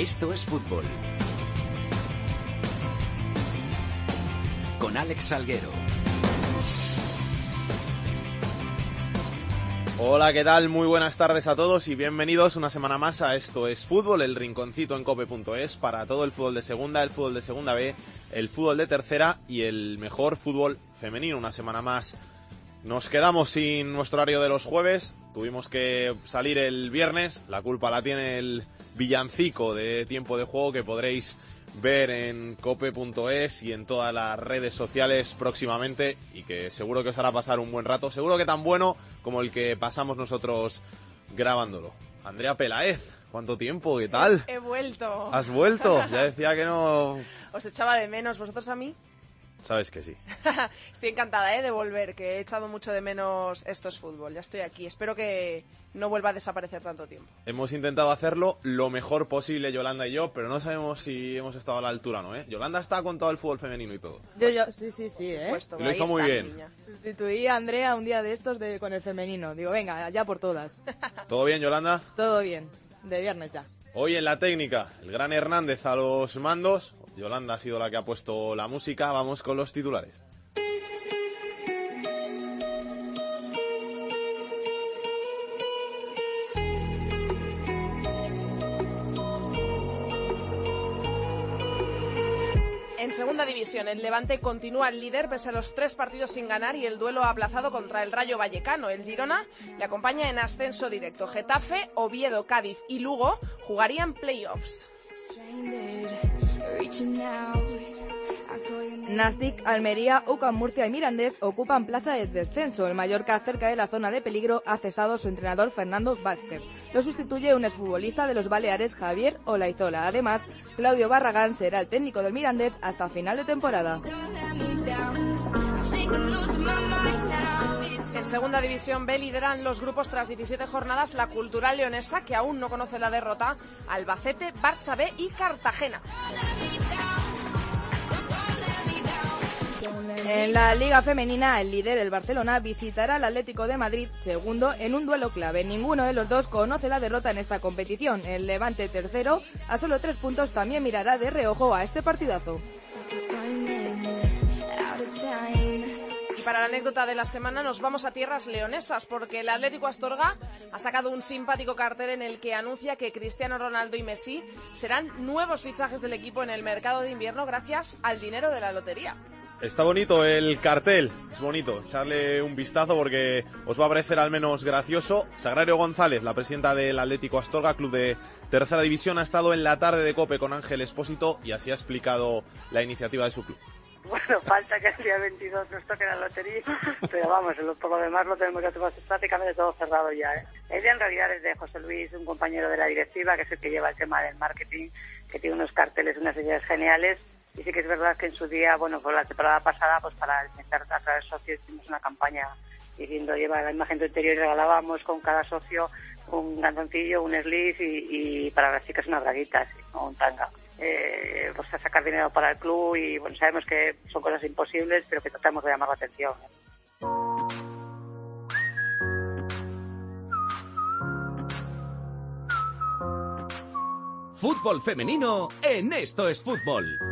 Esto es fútbol. Con Alex Salguero. Hola, ¿qué tal? Muy buenas tardes a todos y bienvenidos una semana más a Esto es Fútbol, el rinconcito en cope.es para todo el fútbol de segunda, el fútbol de segunda B, el fútbol de tercera y el mejor fútbol femenino. Una semana más nos quedamos sin nuestro horario de los jueves, tuvimos que salir el viernes, la culpa la tiene el villancico de tiempo de juego que podréis ver en cope.es y en todas las redes sociales próximamente y que seguro que os hará pasar un buen rato, seguro que tan bueno como el que pasamos nosotros grabándolo. Andrea Pelaez, ¿cuánto tiempo? ¿Qué tal? He vuelto. ¿Has vuelto? Ya decía que no... Os echaba de menos, vosotros a mí. Sabes que sí. estoy encantada ¿eh? de volver, que he echado mucho de menos esto es fútbol. Ya estoy aquí. Espero que no vuelva a desaparecer tanto tiempo. Hemos intentado hacerlo lo mejor posible, Yolanda y yo, pero no sabemos si hemos estado a la altura, ¿no? ¿eh? Yolanda está con todo el fútbol femenino y todo. Yo, yo, sí, sí, sí, ¿eh? Puesto, Y lo hizo muy bien. niña. Sustituí a Andrea un día de estos de, con el femenino. Digo, venga, ya por todas. ¿Todo bien, Yolanda? Todo bien. De viernes ya. Hoy en la técnica, el gran Hernández a los mandos. Yolanda ha sido la que ha puesto la música. Vamos con los titulares. En segunda división, el Levante continúa el líder pese a los tres partidos sin ganar y el duelo aplazado contra el Rayo Vallecano. El Girona le acompaña en ascenso directo. Getafe, Oviedo, Cádiz y Lugo jugarían playoffs. Nastic, Almería, UCAM Murcia y Mirandés ocupan plaza de descenso. El Mallorca, cerca de la zona de peligro, ha cesado su entrenador Fernando Vázquez. Lo sustituye un exfutbolista de los Baleares, Javier Olaizola. Además, Claudio Barragán será el técnico del Mirandés hasta final de temporada. En segunda división B lideran los grupos tras 17 jornadas la Cultural Leonesa, que aún no conoce la derrota, Albacete, Barça B y Cartagena. En la Liga Femenina, el líder, el Barcelona, visitará al Atlético de Madrid, segundo, en un duelo clave. Ninguno de los dos conoce la derrota en esta competición. El Levante, tercero, a solo tres puntos, también mirará de reojo a este partidazo. Y para la anécdota de la semana nos vamos a tierras leonesas porque el Atlético Astorga ha sacado un simpático cartel en el que anuncia que Cristiano Ronaldo y Messi serán nuevos fichajes del equipo en el mercado de invierno gracias al dinero de la lotería. Está bonito el cartel, es bonito. Echarle un vistazo porque os va a parecer al menos gracioso. Sagrario González, la presidenta del Atlético Astorga, club de tercera división, ha estado en la tarde de Cope con Ángel Espósito y así ha explicado la iniciativa de su club. Bueno, falta que el día 22 nos toque la lotería, pero vamos, por lo demás lo tenemos ya prácticamente todo cerrado ya. ¿eh? En realidad es de José Luis, un compañero de la directiva, que es el que lleva el tema del marketing, que tiene unos carteles, unas ideas geniales. Y sí que es verdad que en su día, bueno, por la temporada pasada, pues para intentar atraer socios hicimos una campaña diciendo lleva la imagen de interior y regalábamos con cada socio un canzoncillo, un y, y para las chicas unas braguitas, o un tanga. Eh, pues sacar dinero para el club y bueno, sabemos que son cosas imposibles, pero que tratamos de llamar la atención. ¿eh? Fútbol femenino en Esto es Fútbol.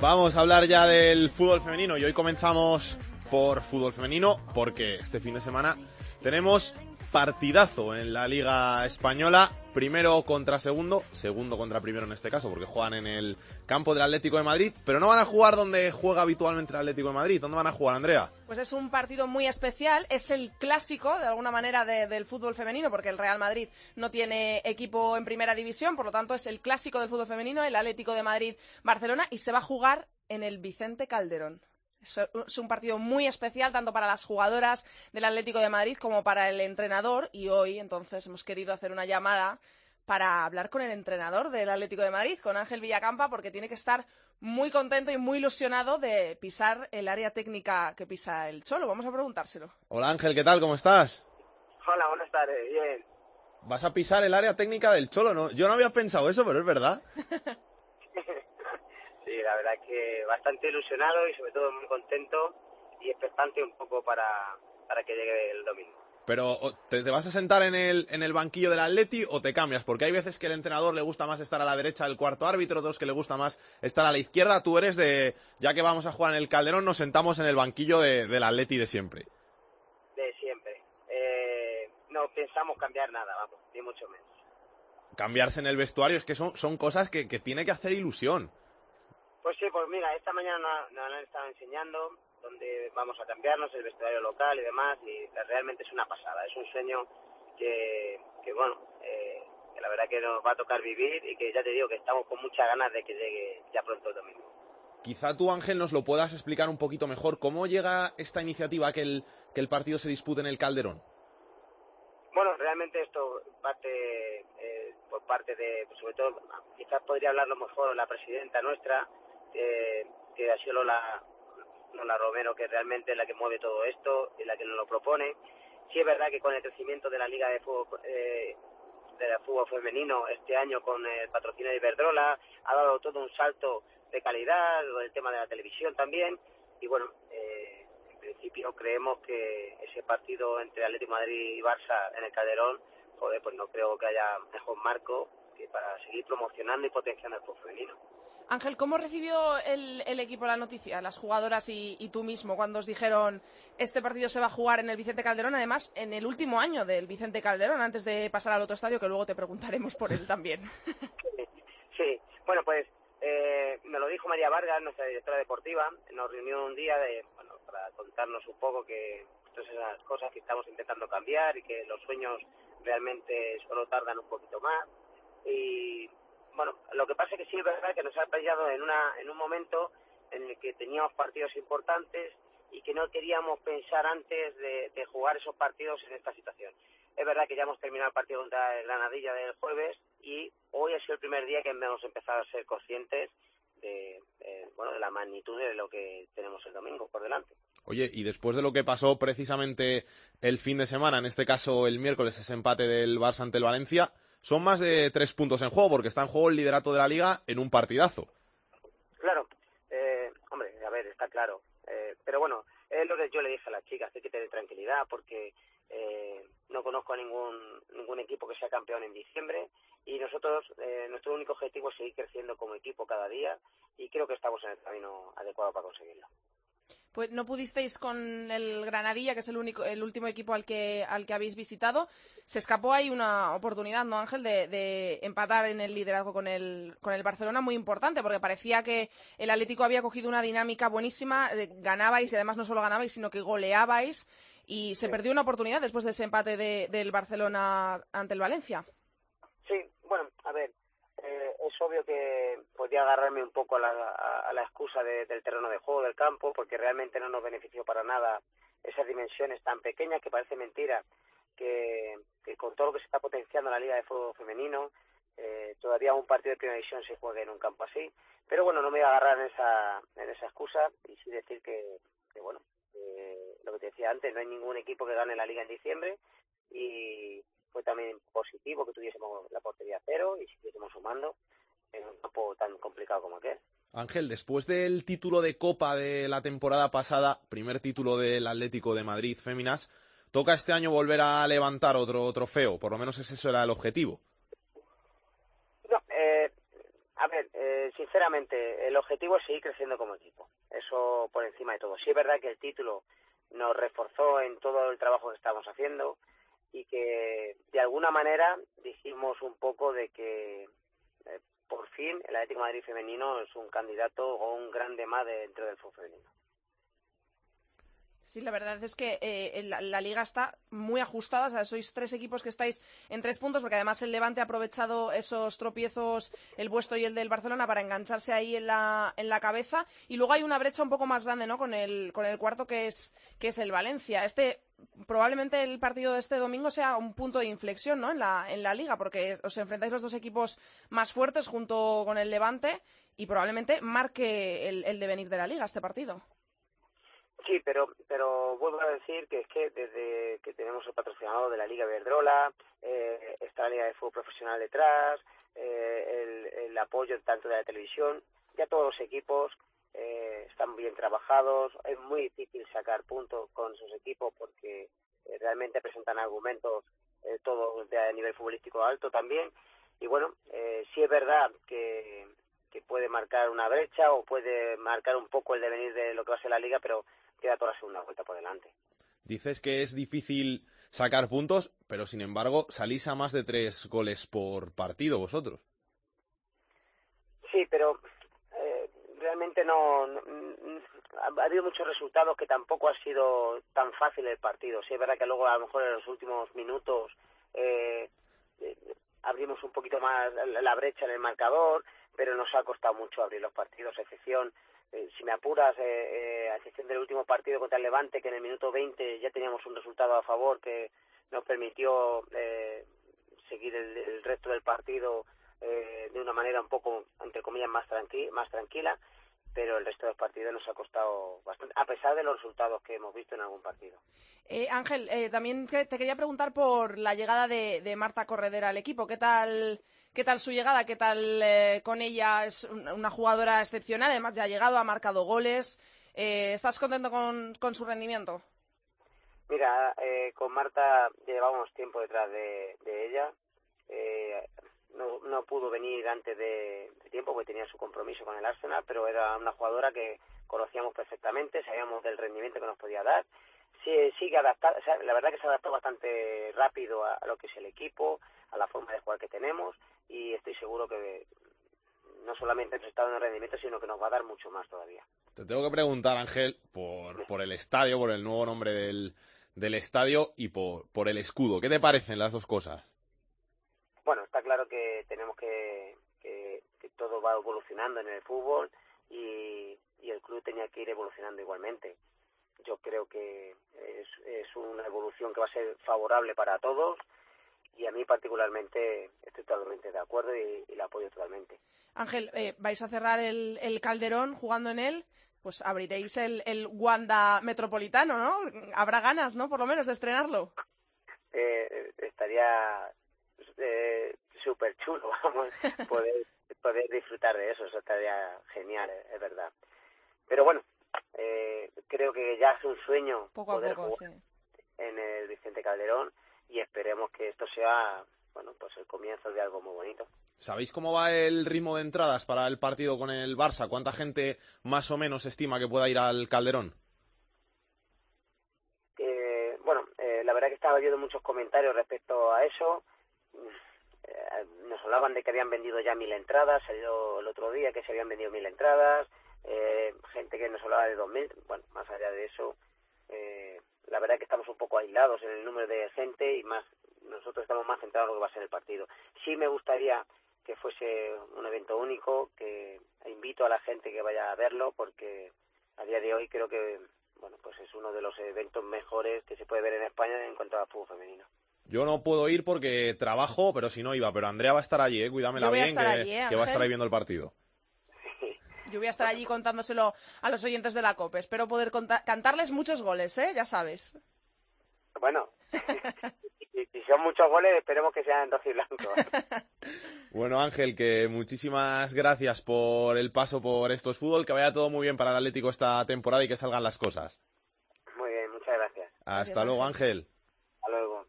Vamos a hablar ya del fútbol femenino y hoy comenzamos por fútbol femenino porque este fin de semana tenemos partidazo en la Liga Española. Primero contra segundo, segundo contra primero en este caso, porque juegan en el campo del Atlético de Madrid, pero no van a jugar donde juega habitualmente el Atlético de Madrid. ¿Dónde van a jugar, Andrea? Pues es un partido muy especial, es el clásico de alguna manera de- del fútbol femenino, porque el Real Madrid no tiene equipo en primera división, por lo tanto es el clásico del fútbol femenino, el Atlético de Madrid-Barcelona, y se va a jugar en el Vicente Calderón. Es es un partido muy especial tanto para las jugadoras del Atlético de Madrid como para el entrenador y hoy entonces hemos querido hacer una llamada para hablar con el entrenador del Atlético de Madrid, con Ángel Villacampa, porque tiene que estar muy contento y muy ilusionado de pisar el área técnica que pisa el Cholo. Vamos a preguntárselo. Hola Ángel, ¿qué tal? ¿Cómo estás? Hola, buenas tardes. Bien. Vas a pisar el área técnica del Cholo, ¿no? Yo no había pensado eso, pero es verdad. Sí, la verdad es que bastante ilusionado y sobre todo muy contento y expectante un poco para, para que llegue el domingo. Pero ¿te, te vas a sentar en el, en el banquillo del Atleti o te cambias? Porque hay veces que el entrenador le gusta más estar a la derecha del cuarto árbitro, otros que le gusta más estar a la izquierda. Tú eres de, ya que vamos a jugar en el Calderón, nos sentamos en el banquillo de- del Atleti de siempre. De siempre. Eh, no pensamos cambiar nada, vamos, ni mucho menos. Cambiarse en el vestuario es que son, son cosas que, que tiene que hacer ilusión. Pues sí, pues mira, esta mañana nos, han estado enseñando dónde vamos a cambiarnos, el vestuario local y demás, y realmente es una pasada, es un sueño que, que bueno, eh, que la verdad que nos va a tocar vivir y que ya te digo que estamos con muchas ganas de que llegue ya pronto el domingo. Quizá tú, Ángel, nos lo puedas explicar un poquito mejor. ¿Cómo llega esta iniciativa que el, que el partido se dispute en el Calderón? Bueno, realmente esto parte eh, por parte de, pues sobre todo, quizás podría hablarlo mejor la presidenta nuestra, eh, que ha sido Lola, Lola Romero, que realmente es la que mueve todo esto y la que nos lo propone. Sí es verdad que con el crecimiento de la Liga de Fútbol, eh, de fútbol femenino este año con el patrocinio de Iberdrola, ha dado todo un salto de calidad, del tema de la televisión también, y bueno, eh, en principio creemos que ese partido entre Atlético Madrid y Barça en el Calderón, joder, pues no creo que haya mejor marco que para seguir promocionando y potenciando el fútbol femenino. Ángel, ¿cómo recibió el, el equipo la noticia, las jugadoras y, y tú mismo, cuando os dijeron este partido se va a jugar en el Vicente Calderón? Además, en el último año del Vicente Calderón, antes de pasar al otro estadio, que luego te preguntaremos por él también. Sí, bueno, pues eh, me lo dijo María Vargas, nuestra directora deportiva, nos reunió un día de, bueno, para contarnos un poco que todas esas cosas que estamos intentando cambiar y que los sueños realmente solo tardan un poquito más. Y bueno, lo que pasa es que sí es verdad que nos ha pillado en, una, en un momento en el que teníamos partidos importantes y que no queríamos pensar antes de, jugar esos partidos en esta situación. Es verdad que ya hemos terminado el partido contra el Granadilla del jueves y hoy ha sido el primer día que hemos empezado a ser conscientes de, de, bueno, de la magnitud de lo que tenemos el domingo por delante. Oye, y después de lo que pasó precisamente el fin de semana, en este caso el miércoles, ese empate del Barça ante el Valencia, son más de tres puntos en juego, porque está en juego el liderato de la liga en un partidazo. Claro, eh, hombre, a ver, está claro. Eh, pero bueno, es lo que yo le dije a las chicas, hay que tener tranquilidad porque eh, no conozco a ningún, ningún equipo que sea campeón en diciembre y nosotros, eh, nuestro único objetivo es seguir creciendo como equipo cada día y creo que estamos en el camino adecuado para conseguirlo. Pues no pudisteis con el Granadilla, que es el único, el último equipo al que, al que habéis visitado. Se escapó ahí una oportunidad, ¿no, Ángel, de, de empatar en el liderazgo con el, con el Barcelona muy importante, porque parecía que el Atlético había cogido una dinámica buenísima, eh, ganabais y además no solo ganabais, sino que goleabais y se perdió una oportunidad después de ese empate de- del Barcelona ante el Valencia. Sí, bueno, a ver, eh, es obvio que podía agarrarme un poco a la, excusa de- del terreno de juego, del campo, porque realmente no nos benefició para nada esas dimensiones tan pequeñas que parece mentira que, que con todo lo que se está potenciando en la Liga de Fútbol Femenino, eh, todavía un partido de primera división se juegue en un campo así. Pero bueno, no me voy a agarrar en esa, en esa excusa y sí decir que, que bueno, eh, lo que te decía antes, no hay ningún equipo que gane la Liga en diciembre y fue también positivo que tuviésemos la portería cero y siguiésemos sumando en un campo tan complicado como aquel. Ángel, después del título de Copa de la temporada pasada, primer título del Atlético de Madrid Féminas, toca este año volver a levantar otro trofeo, por lo menos ese era el objetivo. No, eh, a ver, eh, sinceramente, el objetivo es seguir creciendo como equipo. Eso por encima de todo. Sí es verdad que el título nos reforzó en todo el trabajo que estamos haciendo y que de alguna manera dijimos un poco de que eh, por fin el Atlético de Madrid femenino es un candidato o un grande más dentro del fútbol femenino. Sí, la verdad es que eh, la, la, liga está muy ajustada. O sea, sois tres equipos que estáis en tres puntos, porque además el Levante ha aprovechado esos tropiezos, el vuestro y el del Barcelona, para engancharse ahí en la, en la cabeza. Y luego hay una brecha un poco más grande, ¿no? Con el, con el cuarto, que es, que es el Valencia. Este probablemente el partido de este domingo sea un punto de inflexión ¿no? en, la, en la liga, porque os enfrentáis los dos equipos más fuertes junto con el Levante y probablemente marque el, el devenir de la liga este partido. Sí, pero pero vuelvo a decir que es que desde que tenemos el patrocinador de la Liga Verdrola, eh, está la Liga de Fútbol Profesional detrás, eh, el, el, apoyo tanto de la televisión, ya todos los equipos eh, están bien trabajados, es muy difícil sacar puntos con sus equipos porque eh, realmente presentan argumentos eh, todos de nivel futbolístico alto también, y bueno, eh, sí es verdad que, que puede marcar una brecha o puede marcar un poco el devenir de lo que va a ser la liga, pero queda toda la segunda vuelta por delante. Dices que es difícil sacar puntos, pero sin embargo salís a más de tres goles por partido vosotros. Sí, pero eh, realmente no, no, ha habido muchos resultados que tampoco ha sido tan fácil el partido. Sí es verdad que luego a lo mejor en los últimos minutos eh, eh, abrimos un poquito más la brecha en el marcador, pero nos ha costado mucho abrir los partidos, excepción si me apuras, eh, eh, a excepción del último partido contra el Levante, que en el minuto 20 ya teníamos un resultado a favor que nos permitió eh, seguir el, el, resto del partido eh, de una manera un poco, entre comillas, más, tranqui más tranquila, pero el resto de los partidos nos ha costado bastante, a pesar de los resultados que hemos visto en algún partido. Eh, Ángel, eh, también te quería preguntar por la llegada de, de Marta Corredera al equipo. ¿Qué tal? ¿Qué tal su llegada? ¿Qué tal eh, con ella? Es una jugadora excepcional, además ya ha llegado, ha marcado goles. Eh, ¿Estás contento con, su rendimiento? Mira, eh, con Marta llevamos tiempo detrás de, de ella. No, no, pudo venir antes de, tiempo porque tenía su compromiso con el Arsenal, pero era una jugadora que conocíamos perfectamente, sabíamos del rendimiento que nos podía dar. Sí, sigue adaptada, la verdad que se adaptó bastante rápido a lo que es el equipo, a la forma de jugar que tenemos y estoy seguro que no solamente estado en el rendimiento, sino que nos va a dar mucho más todavía. Te tengo que preguntar, Ángel, por, por el estadio, por el nuevo nombre del, del estadio y por, por el escudo. ¿Qué te parecen las dos cosas? Bueno, está claro que tenemos que, que, que todo va evolucionando en el fútbol y, y el club tenía que ir evolucionando igualmente. Yo creo que es, es una evolución que va a ser favorable para todos y a mí particularmente estoy totalmente de acuerdo y, y la apoyo totalmente. Ángel, eh, vais a cerrar el, el, Calderón jugando en él, pues abriréis el, el, Wanda Metropolitano, ¿no? Habrá ganas, ¿no? Por lo menos de estrenarlo. Eh, estaría eh, súper chulo, vamos, poder, poder disfrutar de eso, eso estaría genial, es verdad. Pero bueno, eh, creo que ya es un sueño poco poder a poco, jugar sí. en el Vicente Calderón y esperemos que esto sea bueno pues el comienzo de algo muy bonito. ¿Sabéis cómo va el ritmo de entradas para el partido con el Barça? ¿Cuánta gente más o menos estima que pueda ir al Calderón? Eh, bueno, eh, la verdad que estaba viendo muchos comentarios respecto a eso. Eh, nos hablaban de que habían vendido ya mil entradas, salió el otro día que se habían vendido mil entradas, eh, gente que nos hablaba de dos mil. Bueno, más allá de eso, eh, la verdad que estamos un poco aislados en el número de gente y más nosotros estamos más centrados en lo que va a ser el partido. Sí me gustaría que fuese un evento único, que invito a la gente que vaya a verlo porque a día de hoy creo que bueno, pues es uno de los eventos mejores que se puede ver en España en cuanto a fútbol femenino. Yo no puedo ir porque trabajo, pero si no iba. Pero Andrea va a estar allí, ¿eh? Cuídamela bien, que, allí, ¿eh, que, va a estar ahí viendo el partido. Yo voy a estar allí contándoselo a los oyentes de la COPE. Espero poder cantarles muchos goles, ¿eh? Ya sabes. Bueno, y, si son muchos goles, esperemos que sean dos y blancos. bueno, Ángel, que muchísimas gracias por el paso por estos fútbol. Que vaya todo muy bien para el Atlético esta temporada y que salgan las cosas. Muy bien, muchas gracias. Hasta gracias, luego, Ángel. Hasta luego.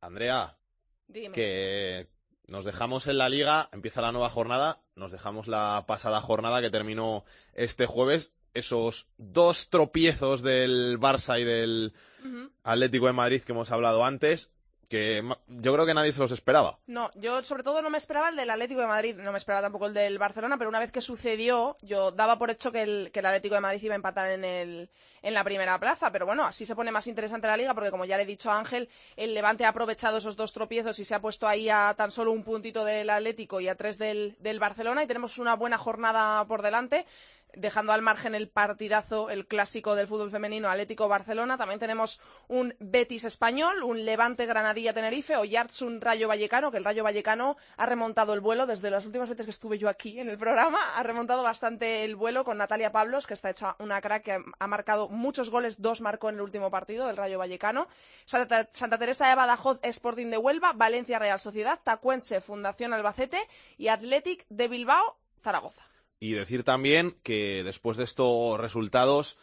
Andrea, Dime. que nos dejamos en la liga, empieza la nueva jornada, nos dejamos la pasada jornada que terminó este jueves, esos dos tropiezos del Barça y del uh -huh. Atlético de Madrid que hemos hablado antes, que yo creo que nadie se los esperaba. No, yo sobre todo no me esperaba el del Atlético de Madrid, no me esperaba tampoco el del Barcelona, pero una vez que sucedió, yo daba por hecho que el, el Atlético de Madrid iba a empatar en, el, en la primera plaza. Pero bueno, así se pone más interesante la liga, porque como ya le he dicho a Ángel, el Levante ha aprovechado esos dos tropiezos y se ha puesto ahí a tan solo un puntito del Atlético y a tres del, del Barcelona, y tenemos una buena jornada por delante dejando al margen el partidazo, el clásico del fútbol femenino Atlético Barcelona. También tenemos un Betis español, un Levante Granadilla Tenerife o un Rayo Vallecano, que el Rayo Vallecano ha remontado el vuelo desde las últimas veces que estuve yo aquí en el programa. Ha remontado bastante el vuelo con Natalia Pablos, que está hecha una crack que ha marcado muchos goles, dos marcó en el último partido del Rayo Vallecano. Santa, Santa Teresa de Badajoz, Sporting de Huelva, Valencia Real Sociedad, Tacuense Fundación Albacete y Athletic de Bilbao, Zaragoza. Y decir también que después de estos resultados,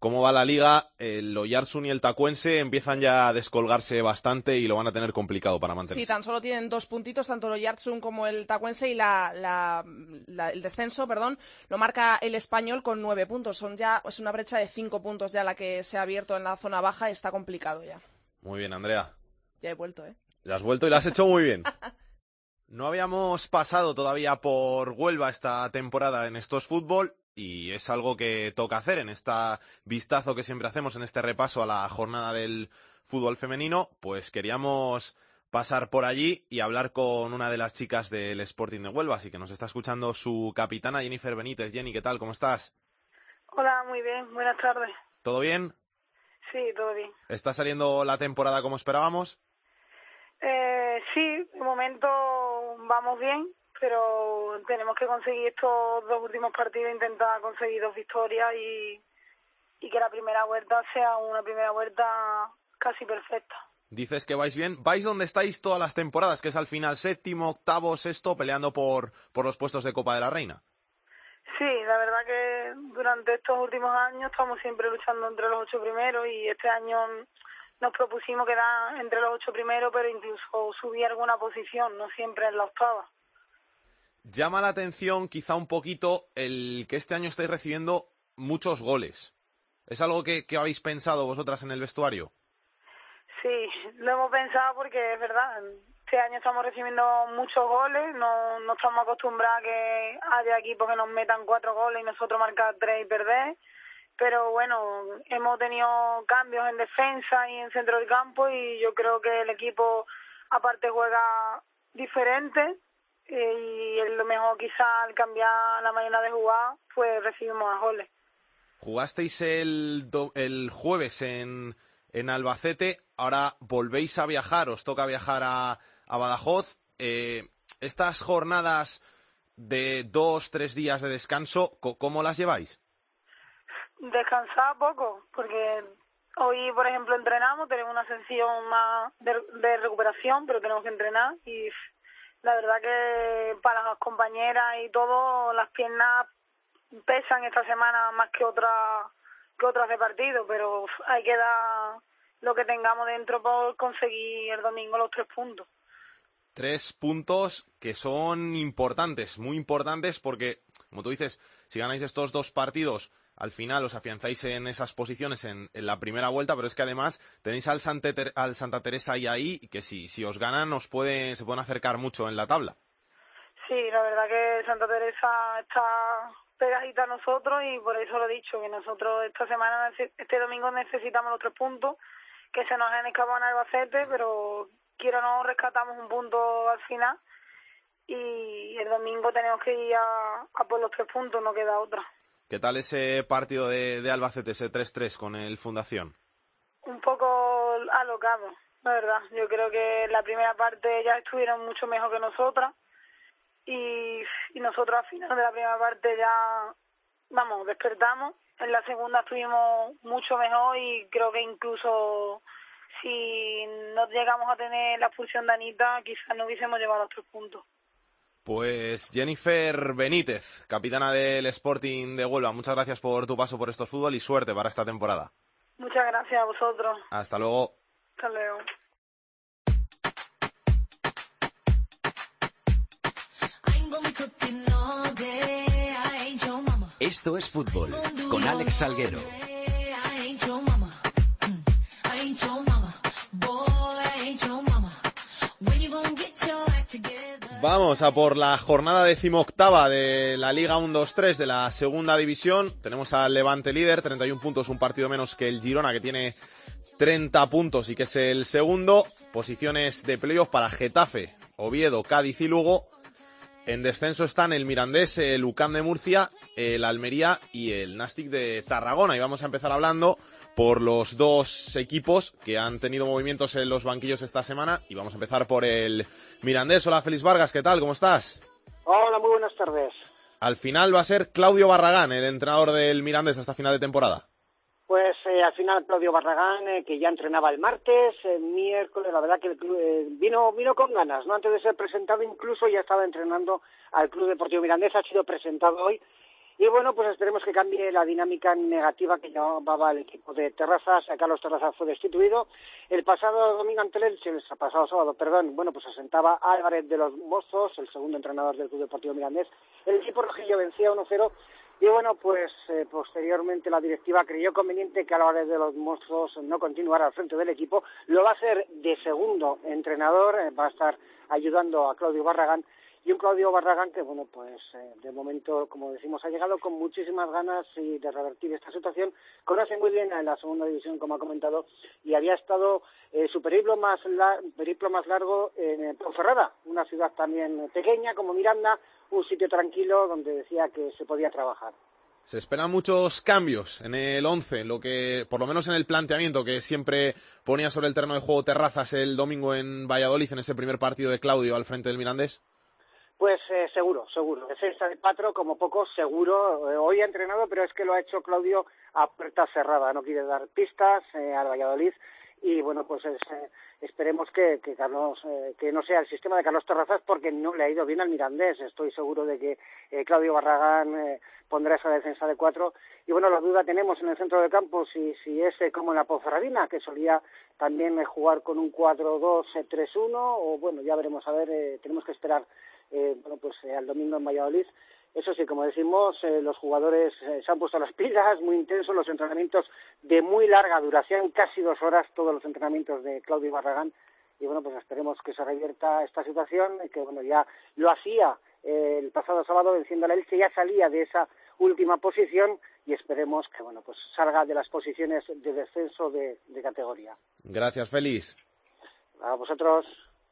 cómo va la liga, el Oyarsun y el Tacuense empiezan ya a descolgarse bastante y lo van a tener complicado para mantenerse. Sí, tan solo tienen dos puntitos, tanto el Yartsun como el Tacuense y la, la- la- el descenso, perdón, lo marca el español con nueve puntos. Son ya, es una brecha de cinco puntos ya la que se ha abierto en la zona baja, está complicado ya. Muy bien, Andrea. Ya he vuelto, ¿eh? La has vuelto y la has hecho muy bien. No habíamos pasado todavía por Huelva esta temporada en estos fútbol y es algo que toca hacer en este vistazo que siempre hacemos en este repaso a la jornada del fútbol femenino. Pues queríamos pasar por allí y hablar con una de las chicas del Sporting de Huelva, así que nos está escuchando su capitana Jennifer Benítez. Jenny, ¿qué tal? ¿Cómo estás? Hola, muy bien, buenas tardes. ¿Todo bien? Sí, todo bien. ¿Está saliendo la temporada como esperábamos? Eh, sí, de momento vamos bien, pero tenemos que conseguir estos dos últimos partidos, intentar conseguir dos victorias y, y que la primera vuelta sea una primera vuelta casi perfecta. Dices que vais bien. ¿Vais donde estáis todas las temporadas, que es al final séptimo, octavo, sexto, peleando por, por los puestos de Copa de la Reina? Sí, la verdad que durante estos últimos años estamos siempre luchando entre los ocho primeros y este año nos propusimos quedar entre los ocho primeros, pero incluso subir alguna posición, no siempre en la octava. Llama la atención quizá un poquito el que este año estáis recibiendo muchos goles. ¿Es algo que, que habéis pensado vosotras en el vestuario? Sí, lo hemos pensado porque es verdad. Este año estamos recibiendo muchos goles, no, no estamos acostumbrados a que haya equipos que nos metan cuatro goles y nosotros marcar tres y perder. Pero bueno, hemos tenido cambios en defensa y en centro del campo y yo creo que el equipo aparte juega diferente eh, y lo mejor quizá al cambiar la manera de jugar, pues recibimos más goles. Jugasteis el, do- el jueves en, en Albacete, ahora volvéis a viajar, os toca viajar a, a Badajoz. Eh, estas jornadas de dos, tres días de descanso, ¿cómo las lleváis? Descansar poco, porque hoy, por ejemplo, entrenamos, tenemos una sesión más de, recuperación, pero tenemos que entrenar y la verdad que para las compañeras y todo, las piernas pesan esta semana más que otras que otras de partido, pero hay que dar lo que tengamos dentro por conseguir el domingo los tres puntos. Tres puntos que son importantes, muy importantes, porque, como tú dices, si ganáis estos dos partidos, al final os afianzáis en esas posiciones en, la primera vuelta, pero es que además tenéis al, Santa al Santa Teresa ahí, ahí, que si, os ganan os puede, se pueden acercar mucho en la tabla. Sí, la verdad que Santa Teresa está pegadita a nosotros y por eso lo he dicho, que nosotros esta semana, este domingo necesitamos los tres puntos, que se nos han escapado en Albacete, pero quiero no rescatamos un punto al final y el domingo tenemos que ir a, a por los tres puntos, no queda otra. ¿Qué tal ese partido de, de Albacete, ese 3-3 con el Fundación? Un poco alocado, la verdad. Yo creo que en la primera parte ya estuvieron mucho mejor que nosotras y, y nosotros al final de la primera parte ya, vamos, despertamos. En la segunda estuvimos mucho mejor y creo que incluso si no llegamos a tener la expulsión de Anita, quizás no hubiésemos llevado los tres puntos. Pues Jennifer Benítez, capitana del Sporting de Huelva, muchas gracias por tu paso por estos fútbol y suerte para esta temporada. Muchas gracias a vosotros. Hasta luego. Hasta luego. Esto es fútbol con Alex Salguero. Vamos a por la jornada decimoctava de la Liga 1-2-3 de la segunda división. Tenemos al Levante líder, 31 puntos, un partido menos que el Girona, que tiene 30 puntos y que es el segundo. Posiciones de playoff para Getafe, Oviedo, Cádiz y Lugo. En descenso están el Mirandés, el UCAM de Murcia, el Almería y el Nastic de Tarragona. Y vamos a empezar hablando por los dos equipos que han tenido movimientos en los banquillos esta semana. Y vamos a empezar por el Mirandés. Hola, Félix Vargas, ¿qué tal? ¿Cómo estás? Hola, muy buenas tardes. Al final va a ser Claudio Barragán, el entrenador del Mirandés hasta final de temporada. Pues eh, al final Claudio Barragán, eh, que ya entrenaba el martes, el miércoles, la verdad que el club, eh, vino, vino con ganas, ¿no? Antes de ser presentado incluso ya estaba entrenando al Club Deportivo Mirandés, ha sido presentado hoy. Y bueno, pues esperemos que cambie la dinámica negativa que llevaba el equipo de Terrazas. Carlos Terrazas fue destituido. El pasado domingo ante el el pasado sábado, perdón, bueno, pues asentaba Álvarez de los Mozos, el segundo entrenador del Club Deportivo Mirandés. El equipo rojillo vencía 1-0 y bueno, pues eh, posteriormente la directiva creyó conveniente que Álvarez de los Monstruos no continuara al frente del equipo. Lo va a hacer de segundo entrenador, eh, va a estar ayudando a Claudio Barragán. Y un Claudio Barragán que, bueno, pues eh, de momento, como decimos, ha llegado con muchísimas ganas y de revertir esta situación. Conoce muy bien a la segunda división, como ha comentado, y había estado eh, su periplo más, la- periplo más largo en Ponferrada, una ciudad también pequeña como Miranda, un sitio tranquilo donde decía que se podía trabajar. Se esperan muchos cambios en el 11, lo que, por lo menos en el planteamiento que siempre ponía sobre el terreno de juego Terrazas el domingo en Valladolid, en ese primer partido de Claudio al frente del Mirandés. Pues eh, seguro, seguro. Defensa de Patro, como poco, seguro. Eh, hoy ha entrenado, pero es que lo ha hecho Claudio a puerta cerrada. No quiere dar pistas eh, al Valladolid. Y bueno, pues es, eh, esperemos que, que Carlos, eh, que no sea el sistema de Carlos Terrazas porque no le ha ido bien al Mirandés. Estoy seguro de que Claudio Barragán pondrá esa defensa de cuatro. Y bueno, la duda tenemos en el centro de campo si, si es como en la Ponferradina, que solía también jugar con un 4-2-3-1, o bueno, ya veremos a ver, tenemos que esperar eh, bueno, pues eh, al domingo en Valladolid. Eso sí, como decimos, eh, los jugadores eh, se han puesto las pilas, muy intensos, los entrenamientos de muy larga duración, casi dos horas, todos los entrenamientos de Claudio Barragán. Y bueno, pues esperemos que se revierta esta situación, que bueno, ya lo hacía el pasado sábado venciendo a la Elche, ya salía de esa última posición y esperemos que bueno, pues salga de las posiciones de descenso de, de categoría. Gracias, Félix. A vosotros.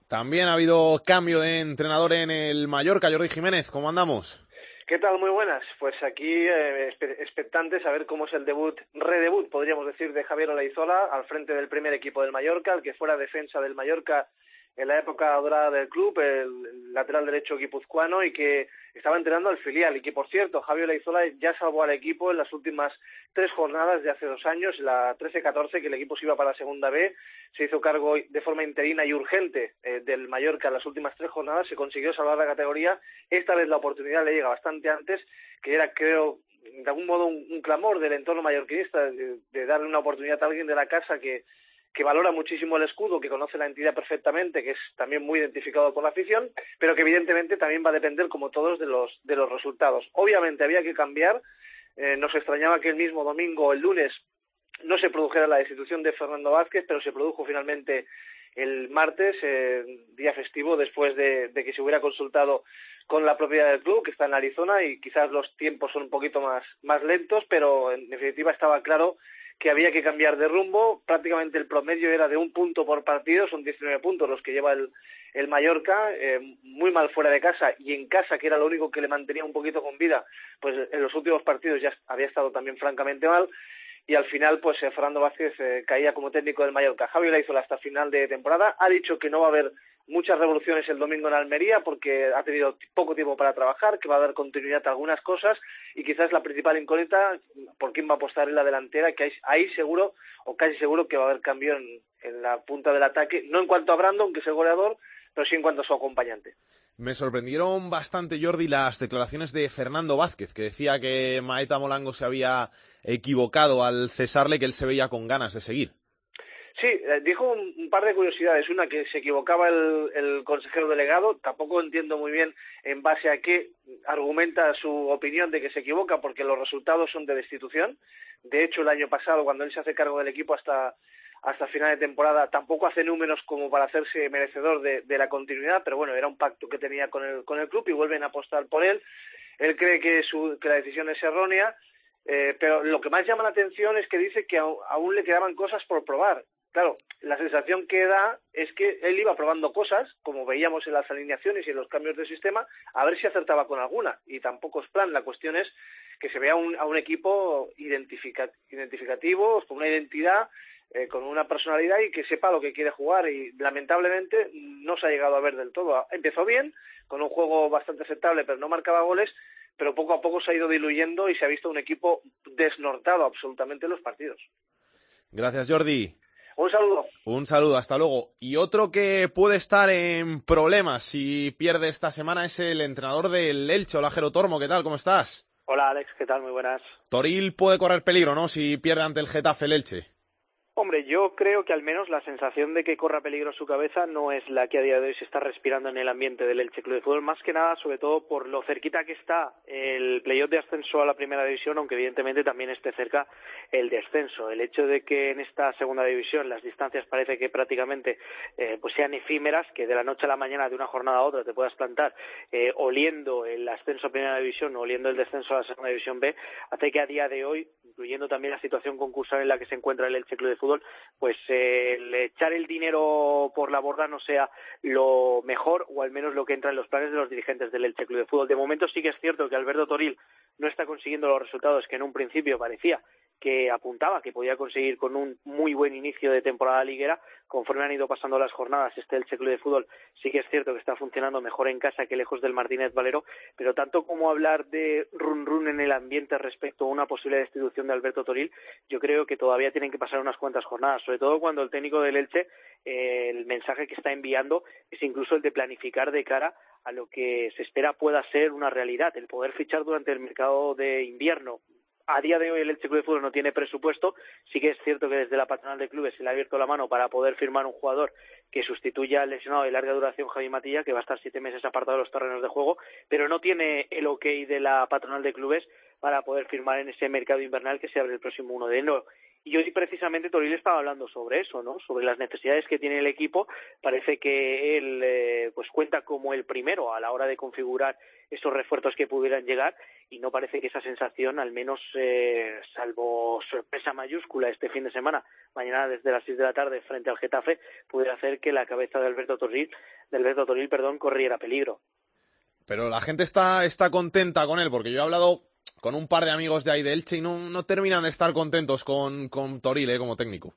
También ha habido cambio de entrenador en el Mallorca, Jordi Jiménez. ¿Cómo andamos? ¿Qué tal? Muy buenas. Pues aquí eh, expectantes a ver cómo es el debut, redebut, podríamos decir, de Javier Olaizola al frente del primer equipo del Mallorca, el que fuera defensa del Mallorca en la época dorada del club, el lateral derecho guipuzcoano y que estaba entrenando al filial y que, por cierto, Javier Olaizola ya salvó al equipo en las últimas tres jornadas de hace dos años, la 13-14, que el equipo se iba para la segunda B, se hizo cargo de forma interina y urgente eh, del Mallorca en las últimas tres jornadas, se consiguió salvar la categoría, esta vez la oportunidad le llega bastante antes, que era, creo, de algún modo un, un clamor del entorno mallorquinista de, de darle una oportunidad a alguien de la casa que, que valora muchísimo el escudo, que conoce la entidad perfectamente, que es también muy identificado por la afición, pero que evidentemente también va a depender, como todos, de los, de los resultados. Obviamente había que cambiar, eh, nos extrañaba que el mismo domingo, el lunes, no se produjera la destitución de Fernando Vázquez, pero se produjo finalmente el martes, eh, día festivo, después de, de que se hubiera consultado con la propiedad del club, que está en Arizona, y quizás los tiempos son un poquito más, más lentos, pero en definitiva estaba claro que había que cambiar de rumbo. Prácticamente el promedio era de un punto por partido, son 19 puntos los que lleva el, el Mallorca, eh, muy mal fuera de casa y en casa, que era lo único que le mantenía un poquito con vida, pues en los últimos partidos ya había estado también francamente mal. Y al final, pues eh, Fernando Vázquez eh, caía como técnico del Mallorca. Javi la hizo hasta final de temporada. Ha dicho que no va a haber muchas revoluciones el domingo en Almería porque ha tenido poco tiempo para trabajar, que va a dar continuidad a algunas cosas y quizás la principal incógnita por quién va a apostar en la delantera, que ahí, seguro o casi seguro que va a haber cambio en, en la punta del ataque, no en cuanto a Brandon, que es el goleador, pero sí en cuanto a su acompañante. Me sorprendieron bastante, Jordi, las declaraciones de Fernando Vázquez, que decía que Maeta Molango se había equivocado al cesarle, que él se veía con ganas de seguir. Sí, eh, dijo un, par de curiosidades. Una, que se equivocaba el, el, consejero delegado. Tampoco entiendo muy bien en base a qué argumenta su opinión de que se equivoca, porque los resultados son de destitución. De hecho, el año pasado, cuando él se hace cargo del equipo hasta hasta final de temporada. Tampoco hace números como para hacerse merecedor de, la continuidad, pero bueno, era un pacto que tenía con el, con el club y vuelven a apostar por él. Él cree que, su, que la decisión es errónea, eh, pero lo que más llama la atención es que dice que au- aún le quedaban cosas por probar. Claro, la sensación que da es que él iba probando cosas, como veíamos en las alineaciones y en los cambios de sistema, a ver si acertaba con alguna. Y tampoco es plan. La cuestión es que se vea un, a un equipo identifica- identificativo, con una identidad, eh, con una personalidad y que sepa lo que quiere jugar. Y lamentablemente no se ha llegado a ver del todo. Empezó bien, con un juego bastante aceptable, pero no marcaba goles, pero poco a poco se ha ido diluyendo y se ha visto un equipo desnortado absolutamente en los partidos. Gracias, Jordi. Un saludo. Un saludo, hasta luego. Y otro que puede estar en problemas si pierde esta semana es el entrenador del Elche, Olajero Tormo. ¿Qué tal? ¿Cómo estás? Hola Alex, ¿qué tal? Muy buenas. Toril puede correr peligro, ¿no? Si pierde ante el Getafe el Elche. Hombre, yo creo que al menos la sensación de que corra peligro su cabeza no es la que a día de hoy se está respirando en el ambiente del Elche Club de Fútbol, más que nada, sobre todo por lo cerquita que está el playoff de ascenso a la primera división, aunque evidentemente también esté cerca el descenso. El hecho de que en esta segunda división las distancias parece que prácticamente eh, pues sean efímeras, que de la noche a la mañana, de una jornada a otra, te puedas plantar eh, oliendo el ascenso a primera división o oliendo el descenso a la segunda división B, hace que a día de hoy, incluyendo también la situación concursal en la que se encuentra el Elche Club de Fútbol, pues el echar el dinero por la borda no sea lo mejor o al menos lo que entra en los planes de los dirigentes del Elche Club de Fútbol. De momento sí que es cierto que Alberto Toril no está consiguiendo los resultados que en un principio parecía que apuntaba que podía conseguir con un muy buen inicio de temporada liguera. Conforme han ido pasando las jornadas, este Elche Club de Fútbol sí que es cierto que está funcionando mejor en casa que lejos del Martínez Valero, pero tanto como hablar de run run en el ambiente respecto a una posible destitución de Alberto Toril, yo creo que todavía tienen que pasar unas cuantas jornadas, sobre todo cuando el técnico del Elche, eh, el mensaje que está enviando es incluso el de planificar de cara a lo que se espera pueda ser una realidad, el poder fichar durante el mercado de invierno a día de hoy el Elche Club de Fútbol no tiene presupuesto. Sí que es cierto que desde la patronal de clubes se le ha abierto la mano para poder firmar un jugador que sustituya al lesionado de larga duración Javi Matilla, que va a estar siete meses apartado de los terrenos de juego, pero no tiene el ok de la patronal de clubes para poder firmar en ese mercado invernal que se abre el próximo 1 de enero. Y hoy precisamente Toril estaba hablando sobre eso, ¿no? Sobre las necesidades que tiene el equipo. Parece que él eh, pues cuenta como el primero a la hora de configurar esos refuerzos que pudieran llegar y no parece que esa sensación, al menos eh, salvo sorpresa mayúscula este fin de semana, mañana desde las 6 de la tarde frente al Getafe, pudiera hacer que la cabeza de Alberto Toril, de Alberto Toril, perdón, corriera peligro. Pero la gente está, está contenta con él, porque yo he hablado con un par de amigos de ahí de Elche y no, terminan de estar contentos con, con Toril eh, como técnico.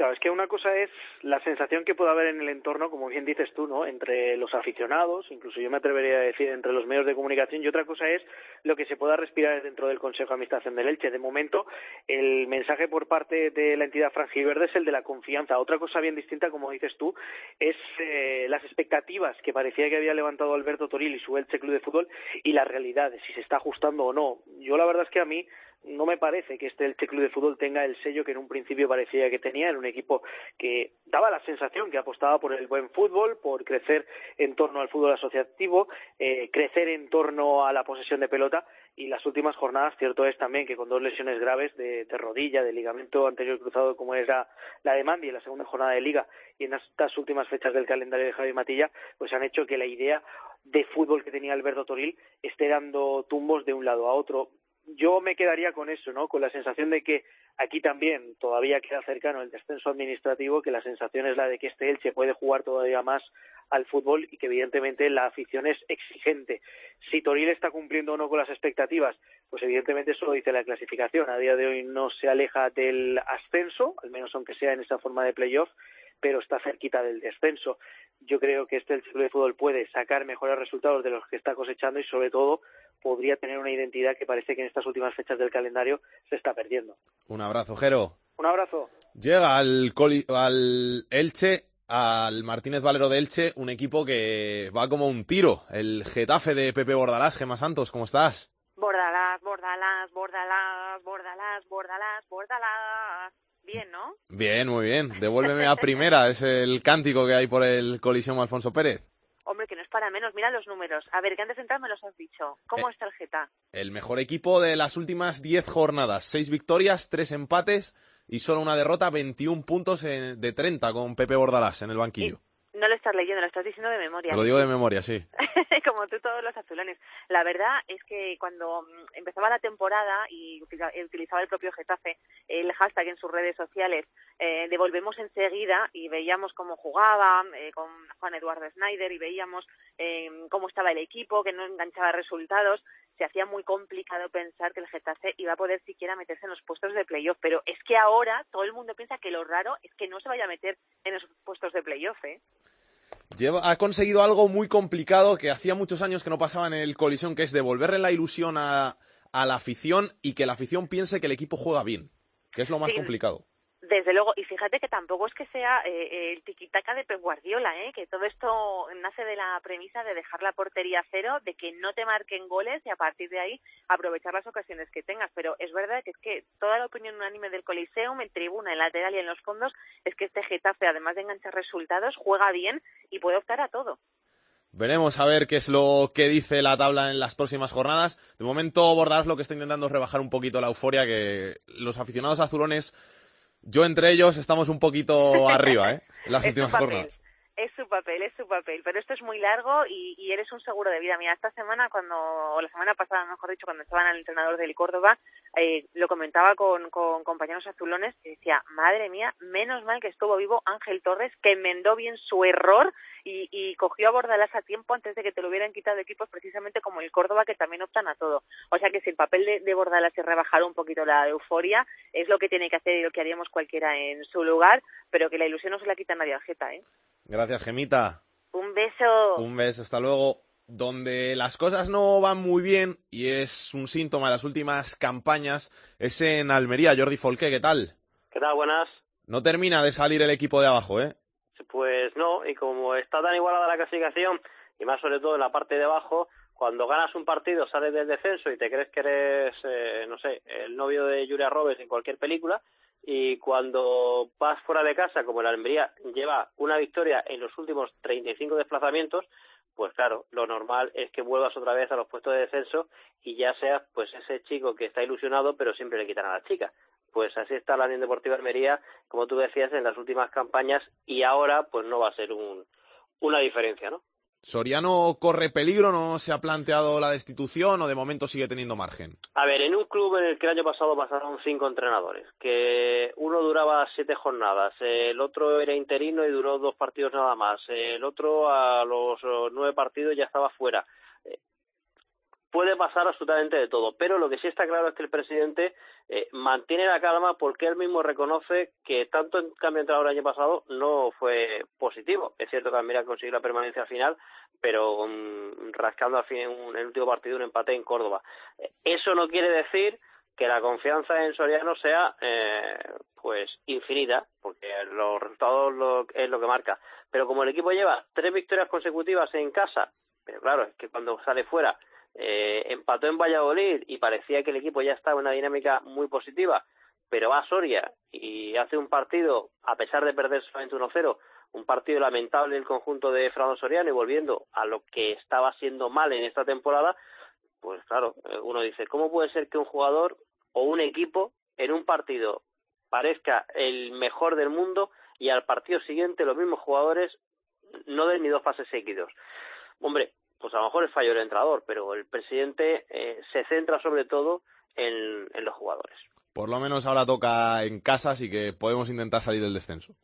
Claro, es que una cosa es la sensación que puede haber en el entorno, como bien dices tú, ¿no? Entre los aficionados, incluso yo me atrevería a decir entre los medios de comunicación, y otra cosa es lo que se pueda respirar dentro del Consejo de Administración del Elche. De momento, el mensaje por parte de la entidad franjiverde es el de la confianza. Otra cosa bien distinta, como dices tú, es eh, las expectativas que parecía que había levantado Alberto Toril y su Elche Club de Fútbol y la realidad de si se está ajustando o no. Yo la verdad es que a mí no me parece que este Elche Club de Fútbol tenga el sello que en un principio parecía que tenía. Era un equipo que daba la sensación que apostaba por el buen fútbol, por crecer en torno al fútbol asociativo, eh, crecer en torno a la posesión de pelota. Y las últimas jornadas, cierto es también que con dos lesiones graves de, rodilla, de ligamento anterior cruzado, como era la de Mandi en la segunda jornada de Liga y en estas últimas fechas del calendario de Javi Matilla, pues han hecho que la idea de fútbol que tenía Alberto Toril esté dando tumbos de un lado a otro yo me quedaría con eso, ¿no? Con la sensación de que aquí también todavía queda cercano el descenso administrativo, que la sensación es la de que este Elche puede jugar todavía más al fútbol y que evidentemente la afición es exigente. Si Toril está cumpliendo o no con las expectativas, pues evidentemente eso lo dice la clasificación. A día de hoy no se aleja del ascenso, al menos aunque sea en esa forma de playoff, pero está cerquita del descenso. Yo creo que este Elche Club de Fútbol puede sacar mejores resultados de los que está cosechando y sobre todo podría tener una identidad que parece que en estas últimas fechas del calendario se está perdiendo. Un abrazo, Jero. Un abrazo. Llega al, coli- al Elche, al Martínez Valero de Elche, un equipo que va como un tiro. El Getafe de Pepe Bordalás, Gema Santos, ¿cómo estás? Bordalás, bordalás, bordalás, bordalás, bordalás, bordalás. Bien, ¿no? Bien, muy bien. Devuélveme a primera, es el cántico que hay por el colisión Alfonso Pérez. Hombre, que no es para menos. Mira los números. A ver, que antes de entrar me los has dicho. ¿Cómo Eh. está el Geta? El mejor equipo de las últimas 10 jornadas. Seis victorias, tres empates y solo una derrota, 21 puntos de 30 con Pepe Bordalás en el banquillo. No lo estás leyendo, lo estás diciendo de memoria. Te lo digo de memoria, sí. como tú todos los azulones. La verdad es que cuando mm, empezaba la temporada y utiliza- utilizaba el propio Getafe el hashtag en sus redes sociales, eh, devolvemos enseguida y veíamos cómo jugaba eh, con Juan Eduardo Snyder y veíamos eh, cómo estaba el equipo, que no enganchaba resultados. Se hacía muy complicado pensar que el Getafe iba a poder siquiera meterse en los puestos de playoff, pero es que ahora todo el mundo piensa que lo raro es que no se vaya a meter en esos puestos de playoff, ¿eh? Lleva- ha conseguido algo muy complicado que hacía muchos años que no pasaba en el colisión, que es devolverle la ilusión a, a la afición y que la afición piense que el equipo juega bien, que es lo más Sí. complicado. Desde luego, y fíjate que tampoco es que sea eh, el tiquitaca de Pep Guardiola, ¿eh? que todo esto nace de la premisa de dejar la portería cero, de que no te marquen goles y a partir de ahí aprovechar las ocasiones que tengas. Pero es verdad que es que toda la opinión unánime del Coliseum, en tribuna, en lateral y en los fondos, es que este Getafe, además de enganchar resultados, juega bien y puede optar a todo. Veremos a ver qué es lo que dice la tabla en las próximas jornadas. De momento, Bordalás lo que está intentando es rebajar un poquito la euforia, que los aficionados azulones, yo entre ellos, estamos un poquito arriba, ¿eh? En las últimas jornadas. Es su papel, es su papel, pero esto es muy largo y, y eres un seguro de vida. Mira, esta semana, cuando, o la semana pasada, mejor dicho, cuando estaban el entrenador del Córdoba, eh, lo comentaba con, con compañeros azulones y decía, madre mía, menos mal que estuvo vivo Ángel Torres, que enmendó bien su error y, y cogió a Bordalás a tiempo antes de que te lo hubieran quitado equipos precisamente como el Córdoba, que también optan a todo. O sea que si el papel de, de Bordalás es rebajar un poquito la euforia, es lo que tiene que hacer y lo que haríamos cualquiera en su lugar, pero que la ilusión no se la quita nadie al Geta, ¿eh? Gracias, Gemita. Un beso. Un beso, hasta luego. Donde las cosas no van muy bien, y es un síntoma de las últimas campañas, es en Almería. Jordi Folqué, ¿qué tal? ¿Qué tal? Buenas. No termina de salir el equipo de abajo, ¿eh? Pues no, y como está tan igualada la clasificación, y más sobre todo en la parte de abajo, cuando ganas un partido, sales del descenso y te crees que eres, eh, no sé, el novio de Julia Roberts en cualquier película, y cuando vas fuera de casa, como el Almería lleva una victoria en los últimos 35 desplazamientos, pues claro, lo normal es que vuelvas otra vez a los puestos de descenso y ya seas pues ese chico que está ilusionado pero siempre le quitan a la chica. Pues así está la Unión Deportiva Almería, como tú decías, en las últimas campañas y ahora pues no va a ser un, una diferencia, ¿no? ¿Soriano corre peligro? ¿No se ha planteado la destitución o de momento sigue teniendo margen? A ver, en un club en el que el año pasado pasaron cinco entrenadores, que uno duraba siete jornadas, el otro era interino y duró dos partidos nada más, el otro a los eh, nueve partidos ya estaba fuera. Puede pasar absolutamente de todo, pero lo que sí está claro es que el presidente eh, mantiene la calma porque él mismo reconoce que tanto en cambio de entrenador el año pasado no fue positivo. Es cierto que Almería consiguió la permanencia al final, pero mm, rascando al fin un- el último partido un empate en Córdoba. Eh, Eso no quiere decir que la confianza en Soriano sea eh, pues infinita, porque los resultados lo- es lo que marca. Pero como el equipo lleva tres victorias consecutivas en casa, pero claro, es que cuando sale fuera eh, empató en Valladolid y parecía que el equipo ya estaba en una dinámica muy positiva, pero va a Soria y hace un partido, a pesar de perder solamente 1-0, un partido lamentable el conjunto de Fernando Soriano y volviendo a lo que estaba siendo mal en esta temporada, pues claro, eh, uno dice, ¿cómo puede ser que un jugador o un equipo en un partido parezca el mejor del mundo y al partido siguiente los mismos jugadores no den ni dos pases seguidos? Hombre, pues a lo mejor es fallo del entrenador, pero el presidente eh, se centra sobre todo en, en los jugadores. Por lo menos ahora toca en casa, así que podemos intentar salir del descenso.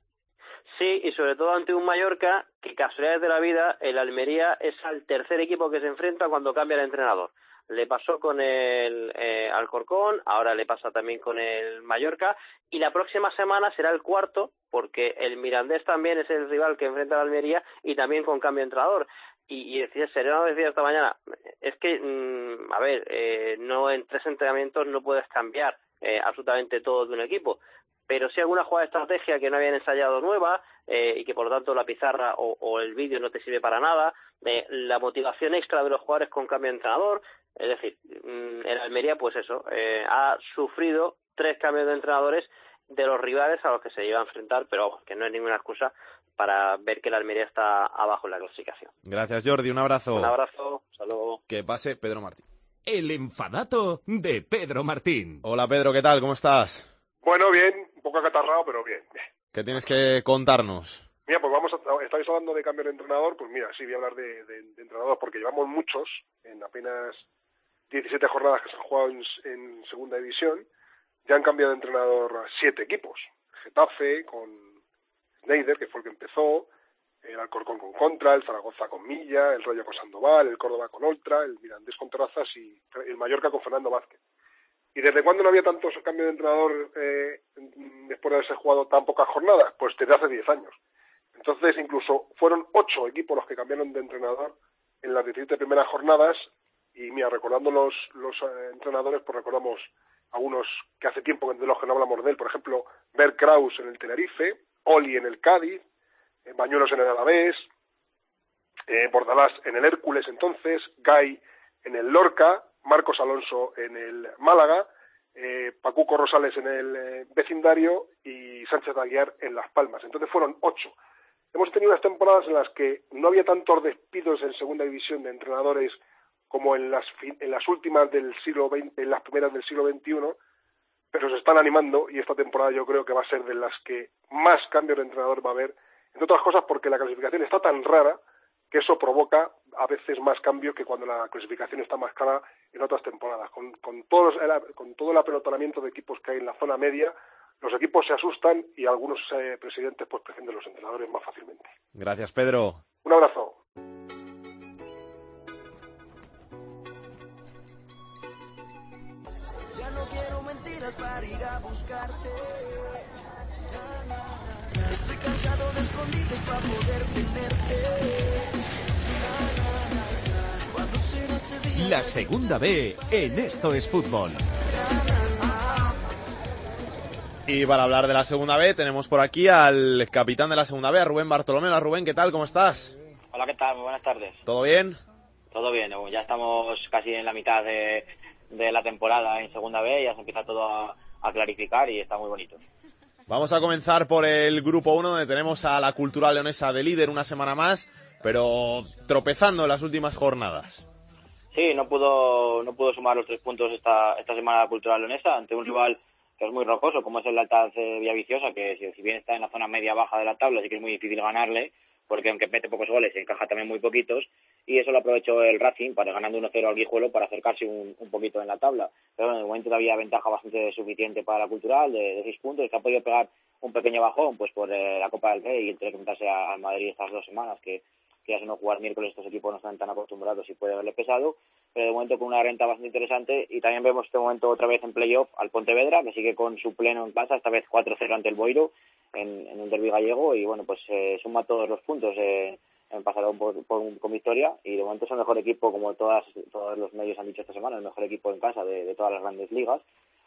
Sí, y sobre todo ante un Mallorca que, casualidades de la vida, el Almería es al tercer equipo que se enfrenta cuando cambia el entrenador. Le pasó con el eh, Alcorcón, ahora le pasa también con el Mallorca, y la próxima semana será el cuarto, porque el Mirandés también es el rival que enfrenta al Almería y también con cambio de entrenador. Y, y decía, Sereno decía esta mañana, es que, mm, a ver, eh, no en tres entrenamientos no puedes cambiar eh, absolutamente todo de un equipo. Pero sí alguna jugada de estrategia que no habían ensayado nueva eh, y que por lo tanto la pizarra o, o el vídeo no te sirve para nada, eh, la motivación extra de los jugadores con cambio de entrenador, es decir, mm, el Almería pues eso, eh, ha sufrido tres cambios de entrenadores de los rivales a los que se iba a enfrentar, pero que no es ninguna excusa para ver que el Almería está abajo en la clasificación. Gracias, Jordi. Un abrazo. Un abrazo, hasta luego. Que pase Pedro Martín. El enfadato de Pedro Martín. Hola, Pedro, ¿qué tal? ¿Cómo estás? Bueno, bien, un poco acatarrado, pero bien, bien. ¿Qué tienes que contarnos? Mira, pues vamos a, estáis hablando de cambio de entrenador, pues mira, sí voy a hablar de, de, de entrenador porque llevamos muchos en apenas 17 jornadas que se han jugado en, en segunda división, ya han cambiado de entrenador a siete equipos. Getafe con Schneider, que fue el que empezó, el Alcorcón con Contra, el Zaragoza con Milla, el Rayo con Sandoval, el Córdoba con Oltra, el Mirandés con Terrazas y el Mallorca con Fernando Vázquez. ¿Y desde cuándo no había tantos cambios de entrenador eh, después de haberse jugado tan pocas jornadas? Pues desde hace 10 años. Entonces, incluso fueron ocho equipos los que cambiaron de entrenador en las 17 primeras jornadas. Y mira, recordando los, eh, entrenadores, pues recordamos algunos que hace tiempo de los que no hablamos de él. Por ejemplo, Bert Kraus en el Tenerife, Oli en el Cádiz, Bañuelos en el Alavés, Bordalás en el Hércules entonces, Gay en el Lorca, Marcos Alonso en el Málaga, eh, Pacuco Rosales en el eh, vecindario y Sánchez Aguiar en Las Palmas. Entonces fueron ocho. Hemos tenido unas temporadas en las que no había tantos despidos en segunda división de entrenadores como en las, en las últimas del siglo XX, en las primeras del siglo XXI, pero se están animando y esta temporada yo creo que va a ser de las que más cambios de entrenador va a haber, entre otras cosas porque la clasificación está tan rara que eso provoca a veces más cambios que cuando la clasificación está más clara en otras temporadas. Con, con, todos, con todo el apelotamiento de equipos que hay en la zona media, los equipos se asustan y algunos eh, presidentes pues prescinden de los entrenadores más fácilmente. Gracias, Pedro. Un abrazo. Mentiras para ir a buscarte. Na, na, na. Estoy cansado de escondites para poder tenerte. La segunda B en Esto es Fútbol. Y para hablar de la segunda B tenemos por aquí al capitán de la segunda B, a Rubén Bartolomé. Hola Rubén, ¿qué tal? ¿Cómo estás? Hola, ¿qué tal? Muy buenas tardes. ¿Todo bien? Todo bien, ya estamos casi en la mitad de, de la temporada en segunda B, ya se empieza todo a, a clarificar y está muy bonito. Vamos a comenzar por el grupo 1, donde tenemos a la Cultural Leonesa de líder una semana más, pero tropezando en las últimas jornadas. Sí, no pudo, no pudo sumar los tres puntos esta, esta semana la Cultural Leonesa ante un rival que es muy rocoso, como es el Altaz de Villaviciosa, que si, si bien está en la zona media-baja de la tabla, sí que es muy difícil ganarle, porque aunque mete pocos goles, encaja también muy poquitos, y eso lo aprovechó el Racing para ganando 1-0 al Guijuelo para acercarse un, un, poquito en la tabla. Pero bueno, de momento todavía ventaja bastante suficiente para la Cultural, de, de seis puntos, que ha podido pegar un pequeño bajón pues por eh, la Copa del Rey y que enfrentarse al Madrid estas dos semanas, que que no jugar miércoles estos equipos no están tan acostumbrados y puede haberle pesado, pero de momento con una renta bastante interesante y también vemos este momento otra vez en playoff al Pontevedra, que sigue con su pleno en casa, esta vez 4-0 ante el Boiro en, un derbi gallego y bueno, pues eh, suma todos los puntos eh, en pasado por, por, con victoria y de momento es el mejor equipo, como todas, todos los medios han dicho esta semana, el mejor equipo en casa de, todas las grandes ligas.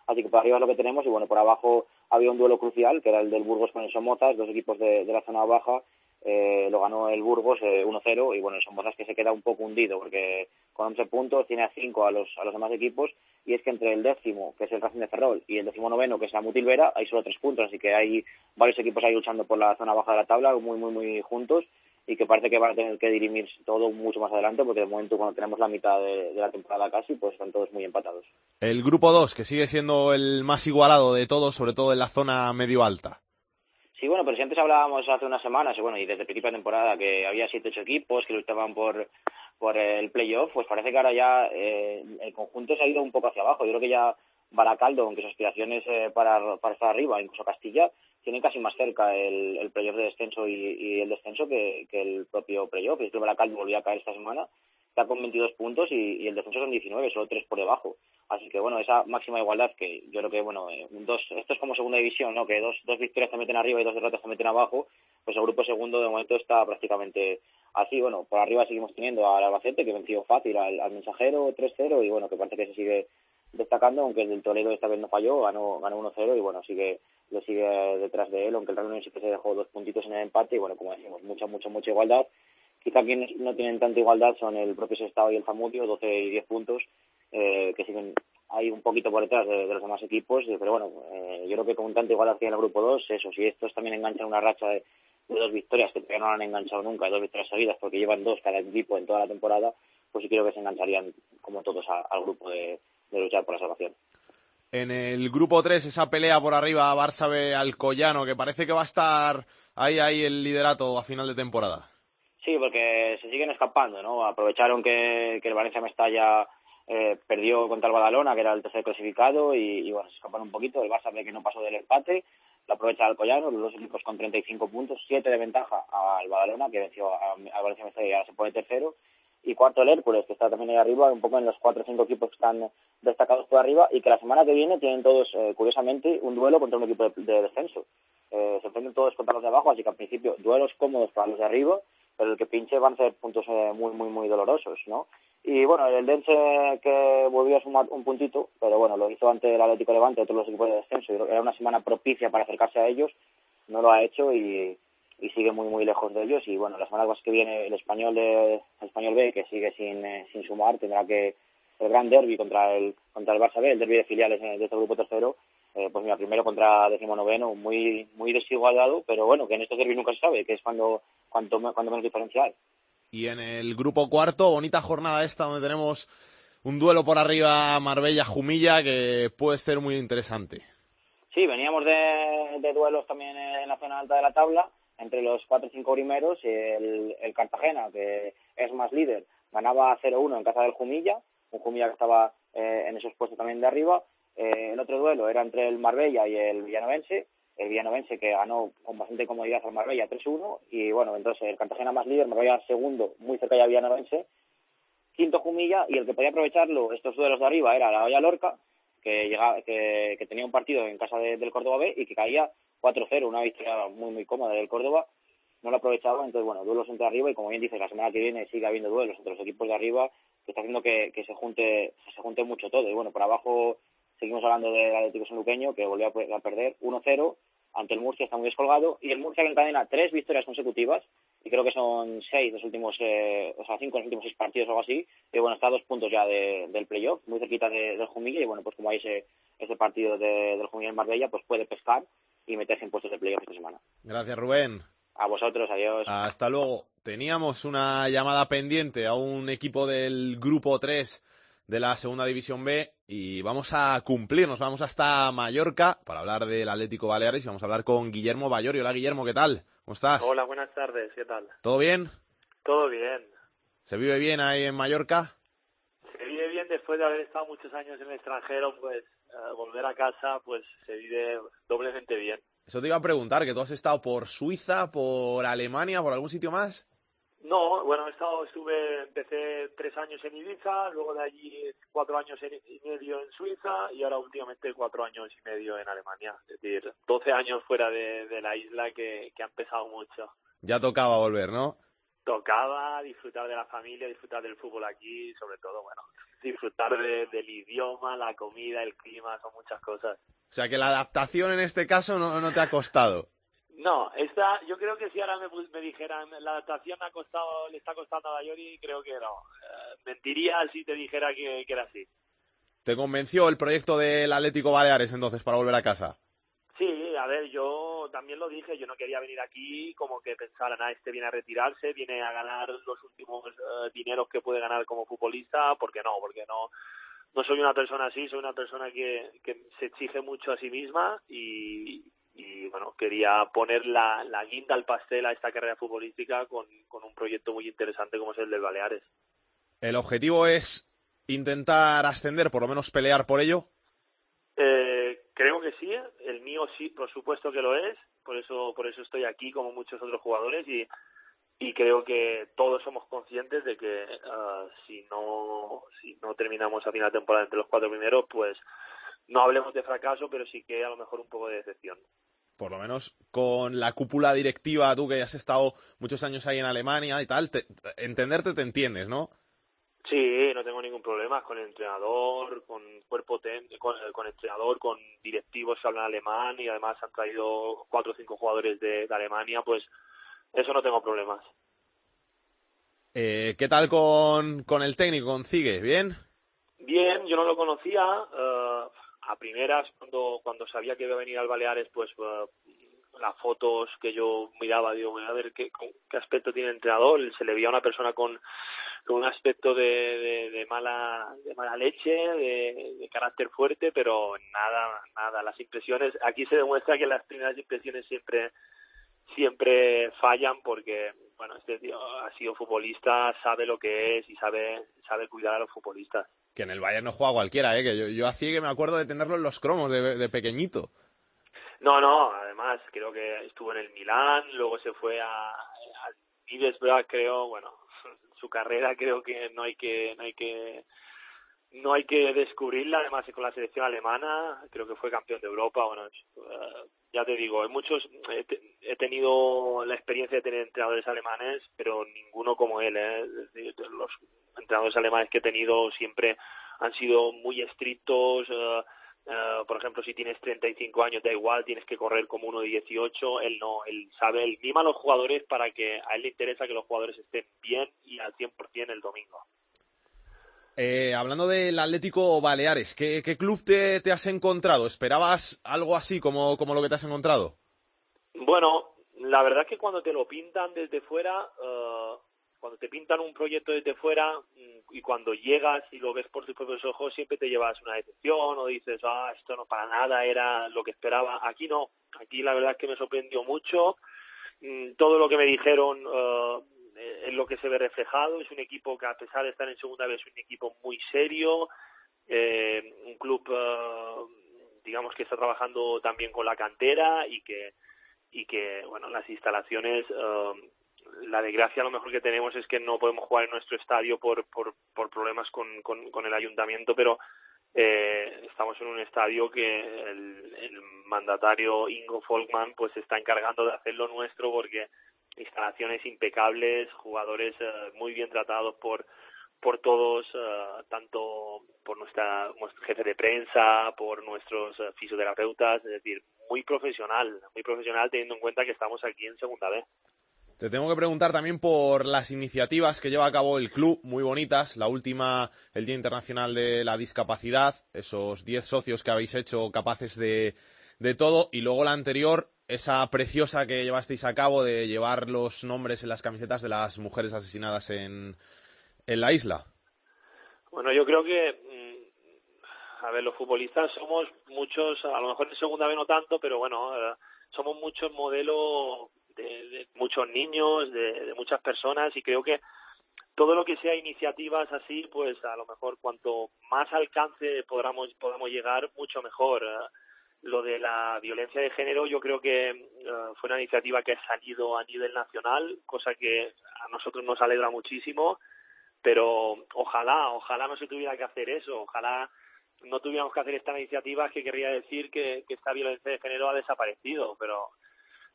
Así que por arriba es lo que tenemos y bueno, por abajo había un duelo crucial, que era el del Burgos con el Somozas, dos equipos de la zona baja, eh, lo ganó el Burgos eh, 1-0 y bueno, el Somozas que se queda un poco hundido porque con 11 puntos tiene a 5 a los, a los demás equipos y es que entre el décimo, que es el Racing de Ferrol, y el décimo noveno, que es la Mutilvera, hay solo 3 puntos, así que hay varios equipos ahí luchando por la zona baja de la tabla, muy, muy, muy juntos y que parece que van a tener que dirimir todo mucho más adelante porque de momento cuando tenemos la mitad de, de la temporada casi pues están todos muy empatados. El grupo 2 que sigue siendo el más igualado de todos, sobre todo en la zona medio alta. Sí, bueno, pero si antes hablábamos hace unas semanas, y bueno, y desde el principio de temporada, que había siete ocho equipos que luchaban por, por el playoff, pues parece que ahora ya eh, el conjunto se ha ido un poco hacia abajo. Yo creo que ya Baracaldo, aunque sus aspiraciones eh, para, para estar arriba, incluso Castilla, tienen casi más cerca el, el playoff de descenso y, el descenso que, que el propio playoff. Es que Baracaldo volvió a caer esta semana, está con 22 puntos y, el descenso son 19, solo 3 por debajo. Así que bueno, esa máxima igualdad que yo creo que bueno, eh, dos, esto es como segunda división, ¿no? Que dos, dos victorias te meten arriba y dos derrotas te meten abajo, pues el grupo segundo de momento está prácticamente así, bueno, por arriba seguimos teniendo al Albacete que venció fácil al, al mensajero 3-0 y bueno, que parece que se sigue destacando, aunque el del Toledo esta vez no falló, ganó, ganó 1-0 y bueno, sigue, le sigue detrás de él, aunque el Real Unión sí que se dejó dos puntitos en el empate y bueno, como decimos, mucha, mucha, mucha igualdad. Quizá quienes no tienen tanta igualdad son el propio Sestao y el Zamudio, 12 y 10 puntos, eh, que siguen ahí un poquito por detrás de, los demás equipos, pero bueno, eh, yo creo que con tanta igualdad que en el grupo 2, eso, si estos también enganchan una racha de, dos victorias, que todavía no han enganchado nunca, dos victorias seguidas, porque llevan dos cada equipo en toda la temporada, pues sí creo que se engancharían como todos a, al grupo de, de luchar por la salvación. En el grupo 3, esa pelea por arriba, Barça B Alcoyano, que parece que va a estar ahí, ahí el liderato a final de temporada. Sí, porque se siguen escapando, ¿no? Aprovecharon que, que el Valencia Mestalla eh, perdió contra el Badalona, que era el tercer clasificado, y, bueno, se escaparon un poquito. El Barça ve que no pasó del empate, lo aprovecha el Alcoyano, los dos equipos con 35 puntos, 7 de ventaja al Badalona, que venció al Valencia Mestalla y ahora se pone tercero. Y cuarto el Hércules, que está también ahí arriba, un poco en los cuatro o cinco equipos que están destacados por arriba, y que la semana que viene tienen todos, eh, curiosamente, un duelo contra un equipo de, de descenso. Eh, se enfrentan todos contra los de abajo, así que al principio duelos cómodos para los de arriba, pero el que pinche van a ser puntos eh, muy, muy, muy dolorosos, ¿no? Y bueno, el Dense que volvió a sumar un puntito, pero bueno, lo hizo ante el Atlético Levante, otros los equipos de descenso, era una semana propicia para acercarse a ellos, no lo ha hecho y, y sigue muy, muy lejos de ellos. Y bueno, la semana que viene el español de el español B, que sigue sin, eh, sin sumar, tendrá que el gran derby contra el, contra el Barça B, el derby de filiales de este grupo tercero, eh, pues mira, primero contra decimonoveno, muy, muy desigualado, pero bueno, que en estos derbis nunca se sabe, que es cuando, cuanto, cuando menos diferencial. Y en el grupo cuarto, bonita jornada esta donde tenemos un duelo por arriba Marbella-Jumilla que puede ser muy interesante. Sí, veníamos de, de, duelos también en la zona alta de la tabla, entre los cuatro o cinco primeros, el, el Cartagena, que es más líder, ganaba 0-1 en casa del Jumilla, un Jumilla que estaba eh, en esos puestos también de arriba. Eh, el otro duelo era entre el Marbella y el Villanovense, el Villanovense que ganó con bastante comodidad al Marbella 3-1 y bueno, entonces el Cartagena más líder, Marbella segundo, muy cerca ya Villanovense, quinto Jumilla y el que podía aprovecharlo estos duelos de arriba era la Valla Lorca, que, llegaba, que, tenía un partido en casa de, del Córdoba B y que caía 4-0, una victoria muy muy cómoda del Córdoba, no lo aprovechaba, entonces bueno, duelos entre arriba y como bien dice, la semana que viene sigue habiendo duelos entre los equipos de arriba, que está haciendo que, que se junte se junte mucho todo. Y bueno, por abajo seguimos hablando del Atlético Sanluqueño que volvió a perder 1-0 ante el Murcia está muy descolgado y el Murcia que encadena tres victorias consecutivas y creo que son seis los últimos eh, o sea cinco los últimos seis partidos o algo así y bueno está a dos puntos ya de, del playoff muy cerquita de, del Jumilla y bueno pues como hay ese ese partido de, del Jumilla en Marbella pues puede pescar y meterse en puestos de playoff esta semana. Gracias Rubén. A vosotros adiós. Hasta luego. Teníamos una llamada pendiente a un equipo del grupo 3 de la segunda división B y vamos a cumplirnos, vamos hasta Mallorca para hablar del Atlético Baleares y vamos a hablar con Guillermo Bayori. Hola Guillermo, ¿qué tal? ¿Cómo estás? Hola, buenas tardes, ¿qué tal? ¿Todo bien? Todo bien. ¿Se vive bien ahí en Mallorca? Se vive bien después de haber estado muchos años en el extranjero, pues uh, volver a casa pues se vive doblemente bien. Eso te iba a preguntar, que tú has estado por Suiza, por Alemania, por algún sitio más. No, bueno, he estado, estuve, empecé tres años en Ibiza, luego de allí cuatro años y medio en Suiza y ahora últimamente cuatro años y medio en Alemania. Es decir, doce años fuera de, de la isla que, que han pesado mucho. Ya tocaba volver, ¿no? Tocaba disfrutar de la familia, disfrutar del fútbol aquí y sobre todo, bueno, disfrutar de, del idioma, la comida, el clima, son muchas cosas. O sea que la adaptación en este caso no, no te ha costado. No, esta, yo creo que si ahora me, me dijeran la adaptación ha costado, le está costando a Bayori, creo que no. Uh, mentiría si te dijera que, que, era así. ¿Te convenció el proyecto del Atlético Baleares entonces para volver a casa? Sí, a ver, yo también lo dije, yo no quería venir aquí como que pensaran, ah, este viene a retirarse, viene a ganar los últimos uh, dineros que puede ganar como futbolista, porque no, porque no no soy una persona así, soy una persona que, que se exige mucho a sí misma y, y bueno, quería poner la, la, guinda al pastel a esta carrera futbolística con, con, un proyecto muy interesante como es el del Baleares. ¿El objetivo es intentar ascender, por lo menos pelear por ello? Eh, creo que sí, el mío sí, por supuesto que lo es, por eso, por eso estoy aquí como muchos otros jugadores y, y creo que todos somos conscientes de que uh, si no si no terminamos a final de temporada entre los cuatro primeros, pues no hablemos de fracaso, pero sí que a lo mejor un poco de decepción por lo menos con la cúpula directiva, tú que has estado muchos años ahí en Alemania y tal, te, entenderte te entiendes, ¿no? Sí, no tengo ningún problema con el entrenador, con cuerpo con, con el entrenador, con directivos que hablan alemán y además han traído cuatro o cinco jugadores de, de Alemania, pues eso no tengo problemas. Eh, ¿Qué tal con, con el técnico, con Zigue? ¿Bien? Bien, yo no lo conocía. Uh, a primeras, cuando, cuando sabía que iba a venir al Baleares, pues uh, las fotos que yo miraba, digo, a ver qué, qué aspecto tiene el entrenador. Se le veía una persona con, con un aspecto de, de, mala de mala leche, de carácter fuerte, pero nada, nada. Las impresiones, aquí se demuestra que las primeras impresiones siempre siempre fallan porque bueno este tío ha sido futbolista sabe lo que es y sabe sabe cuidar a los futbolistas Que en el Bayern no juega cualquiera, ¿eh? Que yo, yo así que me acuerdo de tenerlo en los cromos de, de pequeñito. no no además creo que estuvo en el Milán luego se fue a al Middlesbrough creo bueno su carrera creo que no hay que no hay que no hay que descubrirla además con la selección alemana creo que fue campeón de Europa bueno eh, ya te digo hay muchos he, te- he tenido la experiencia de tener entrenadores alemanes pero ninguno como él ¿eh? Los entrenadores alemanes que he tenido siempre han sido muy estrictos eh, por ejemplo, si tienes 35 años, da igual, tienes que correr como uno de 18. Él no, él sabe, él mima a los jugadores para que a él le interesa que los jugadores estén bien y al 100% el domingo. Eh, hablando del Atlético Baleares, ¿qué, qué club te, has encontrado? ¿Esperabas algo así como, como lo que te has encontrado? Bueno, la verdad es que cuando te lo pintan desde fuera, eh, cuando te pintan un proyecto desde fuera mm, y cuando llegas y lo ves por tus propios ojos, siempre te llevas una decepción o dices, ah, esto no para nada era lo que esperaba. Aquí no, aquí la verdad es que me sorprendió mucho. Mm, Todo lo que me dijeron eh, es lo que se ve reflejado. Es un equipo que a pesar de estar en segunda vez es un equipo muy serio, eh, un club, eh, digamos que está trabajando también con la cantera y que y que bueno las instalaciones eh, la desgracia lo mejor que tenemos es que no podemos jugar en nuestro estadio por por, por problemas con, con, con el ayuntamiento pero eh, estamos en un estadio que el, el mandatario Ingo Folkman pues se está encargando de hacerlo nuestro porque instalaciones impecables jugadores eh, muy bien tratados por por todos, eh, tanto por nuestra nuestro jefe de prensa, por nuestros eh, fisioterapeutas, es decir, muy profesional, muy profesional teniendo en cuenta que estamos aquí en segunda B. Te tengo que preguntar también por las iniciativas que lleva a cabo el club, muy bonitas. La última, el Día Internacional de la Discapacidad, esos 10 socios que habéis hecho capaces de, de todo. Y luego la anterior, esa preciosa que llevasteis a cabo de llevar los nombres en las camisetas de las mujeres asesinadas en, en la isla. Bueno, yo creo que, mm, a ver, los futbolistas somos muchos, a lo mejor en segunda B no tanto, pero bueno, eh, somos muchos modelos de, muchos niños, de, de muchas personas y creo que todo lo que sea iniciativas así, pues a lo mejor cuanto más alcance podamos, podamos llegar, mucho mejor. Lo de la violencia de género yo creo que eh, fue una iniciativa que ha salido a nivel nacional, cosa que a nosotros nos alegra muchísimo, pero ojalá, ojalá no se tuviera que hacer eso, ojalá no tuviéramos que hacer esta iniciativa que querría decir que, que esta violencia de género ha desaparecido, pero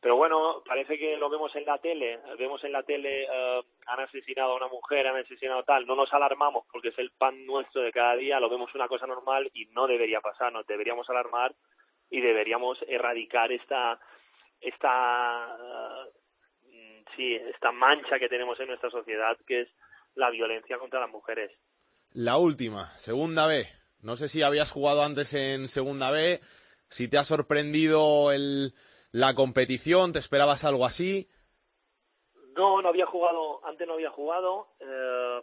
pero bueno, parece que lo vemos en la tele, vemos en la tele eh, han asesinado a una mujer, han asesinado tal, no nos alarmamos porque es el pan nuestro de cada día, lo vemos una cosa normal y no debería pasar, nos deberíamos alarmar y deberíamos erradicar esta esta eh, sí, esta mancha que tenemos en nuestra sociedad que es la violencia contra las mujeres. La última, segunda B. No sé si habías jugado antes en segunda B, si te ha sorprendido el, la competición, te esperabas algo así. No, no había jugado, antes no había jugado. Eh,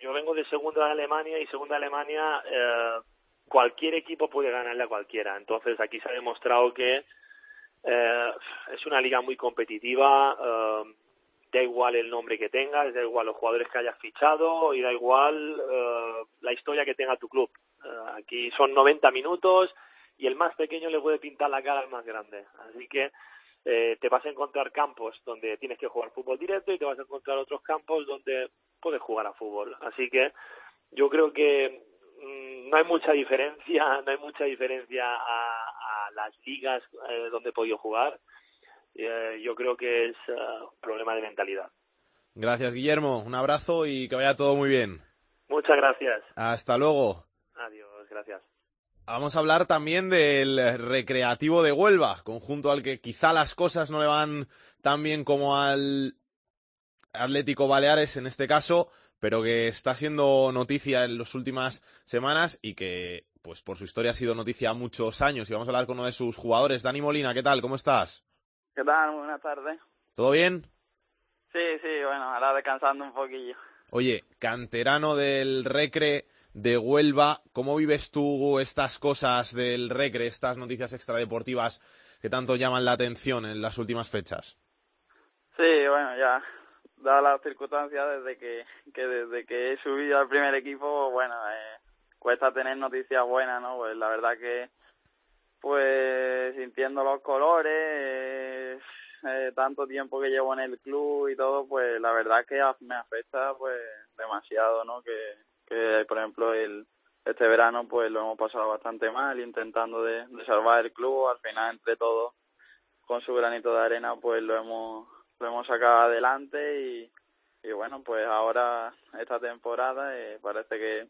yo vengo de segunda de Alemania y segunda de Alemania eh, cualquier equipo puede ganarle a cualquiera. Entonces aquí se ha demostrado que eh, es una liga muy competitiva. eh, da igual el nombre que tengas, da igual los jugadores que hayas fichado y da igual eh, la historia que tenga tu club. Eh, aquí son 90 minutos y el más pequeño le puede pintar la cara al más grande. Así que eh, te vas a encontrar campos donde tienes que jugar fútbol directo y te vas a encontrar otros campos donde puedes jugar a fútbol. Así que yo creo que no hay mucha diferencia, no hay mucha diferencia a, a las ligas eh, donde he podido jugar. Eh, yo creo que es eh, un problema de mentalidad. Gracias, Guillermo. Un abrazo y que vaya todo muy bien. Muchas gracias. Hasta luego. Adiós, gracias. Vamos a hablar también del Recreativo de Huelva, conjunto al que quizá las cosas no le van tan bien como al Atlético Baleares en este caso, pero que está siendo noticia en las últimas semanas y que, pues por su historia ha sido noticia muchos años. Y vamos a hablar con uno de sus jugadores, Dani Molina. ¿Qué tal? ¿Cómo estás? ¿Qué tal? Buenas tardes. ¿Todo bien? Sí, sí, bueno, ahora descansando un poquillo. Oye, canterano del Recre de Huelva, ¿cómo vives tú estas cosas del Recre, estas noticias extradeportivas que tanto llaman la atención en las últimas fechas? Sí, bueno, ya, dadas las circunstancias, desde que, que desde que he subido al primer equipo, bueno, eh, cuesta tener noticias buenas, ¿no? Pues la verdad que, pues, sintiendo los colores, eh, eh, tanto tiempo que llevo en el club y todo, pues la verdad que me afecta, pues, demasiado, ¿no? Que, que por ejemplo, el este verano, pues, lo hemos pasado bastante mal, intentando de, de salvar el club, al final, entre todos, con su granito de arena, pues, lo hemos, lo hemos sacado adelante y, y bueno, pues ahora esta temporada eh, parece que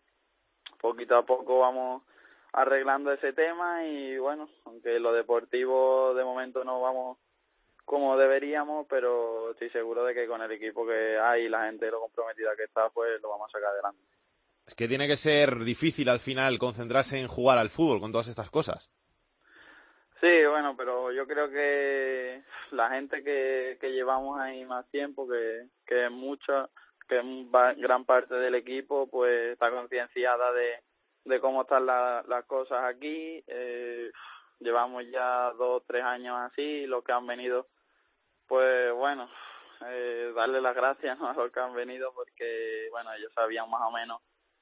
poquito a poco vamos arreglando ese tema y bueno, aunque lo deportivo de momento no vamos como deberíamos, pero estoy seguro de que con el equipo que hay y la gente lo comprometida que está, pues lo vamos a sacar adelante. Es que tiene que ser difícil al final concentrarse en jugar al fútbol con todas estas cosas. Sí, bueno, pero yo creo que la gente que, que llevamos ahí más tiempo, que, que mucha, que gran parte del equipo, pues está concienciada de, de cómo están la- las cosas aquí. Eh, llevamos ya dos, tres años así, los que han venido, pues bueno, eh, darle las gracias ¿no? a los que han venido porque, bueno, ellos sabían más o menos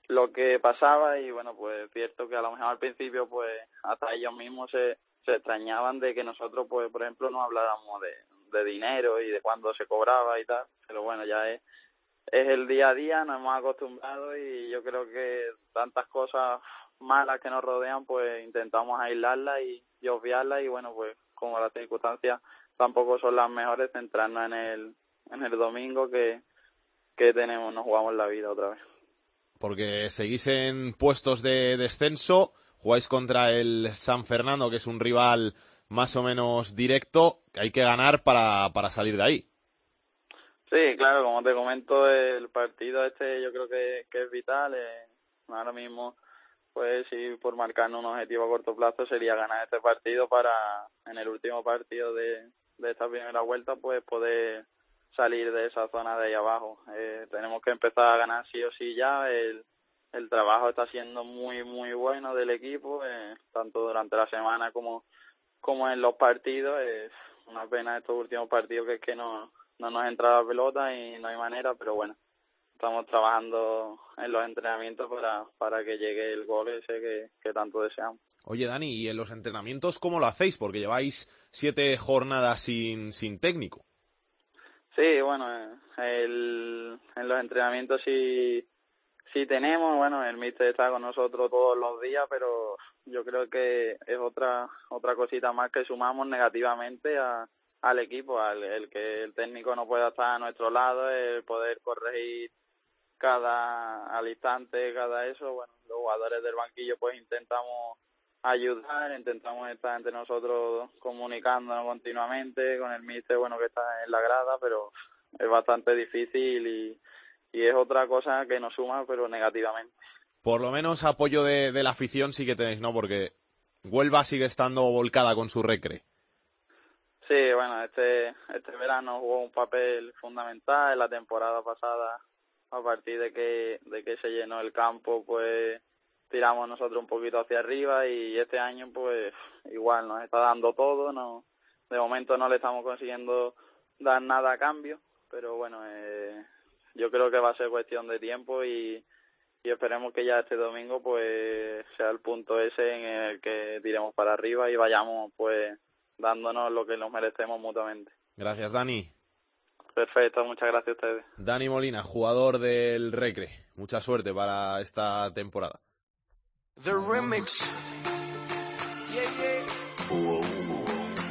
lo que pasaba y bueno pues es cierto que a lo mejor al principio pues hasta ellos mismos se, se extrañaban de que nosotros pues por ejemplo no habláramos de, de dinero y de cuándo se cobraba y tal. Pero bueno ya es es el día a día nos hemos acostumbrado y yo creo que tantas cosas malas que nos rodean pues intentamos aislarlas y, y obviarlas y bueno pues como las circunstancias tampoco son las mejores centrarnos en el en el domingo que que tenemos nos jugamos la vida otra vez. Porque seguís en puestos de descenso, jugáis contra el San Fernando, que es un rival más o menos directo, que hay que ganar para, para salir de ahí. Sí, claro, como te comento, el partido este yo creo que, que es vital. eh, ahora mismo, pues si por marcarnos un objetivo a corto plazo sería ganar este partido para en el último partido de, de esta primera vuelta, pues poder salir de esa zona de ahí abajo. Eh, tenemos que empezar a ganar sí o sí ya. El, el trabajo está siendo muy, muy bueno del equipo, eh, tanto durante la semana como, como en los partidos. Es una pena estos últimos partidos que es que no, no nos entra la pelota y no hay manera, pero bueno, estamos trabajando en los entrenamientos para, para que llegue el gol ese que, que tanto deseamos. Oye, Dani, ¿y en los entrenamientos cómo lo hacéis? Porque lleváis siete jornadas sin, sin técnico. Sí, bueno, eh, el, en los entrenamientos sí, sí tenemos, bueno, el míster está con nosotros todos los días, pero yo creo que es otra otra cosita más que sumamos negativamente a, al equipo, al el que el técnico no pueda estar a nuestro lado, el poder corregir cada al instante, cada eso, bueno, los jugadores del banquillo pues intentamos ayudar, intentamos estar entre nosotros comunicándonos continuamente con el míster, bueno, que está en la grada, pero es bastante difícil y, y es otra cosa que nos suma, pero negativamente. Por lo menos apoyo de, de la afición sí que tenéis, ¿no? Porque Huelva sigue estando volcada con su recre. Sí, bueno, este, este verano jugó un papel fundamental. En la temporada pasada, a partir de que, de que se llenó el campo, pues tiramos nosotros un poquito hacia arriba y este año, pues igual nos está dando todo. no De momento no le estamos consiguiendo dar nada a cambio, pero bueno, eh, yo creo que va a ser cuestión de tiempo y, y esperemos que ya este domingo pues sea el punto ese en el que tiremos para arriba y vayamos pues dándonos lo que nos merecemos mutuamente. Gracias, Dani. Perfecto, muchas gracias a ustedes. Dani Molina, jugador del Recre. Mucha suerte para esta temporada. The remix.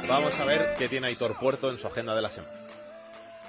Vamos a ver qué tiene Aitor Puerto en su agenda de la semana.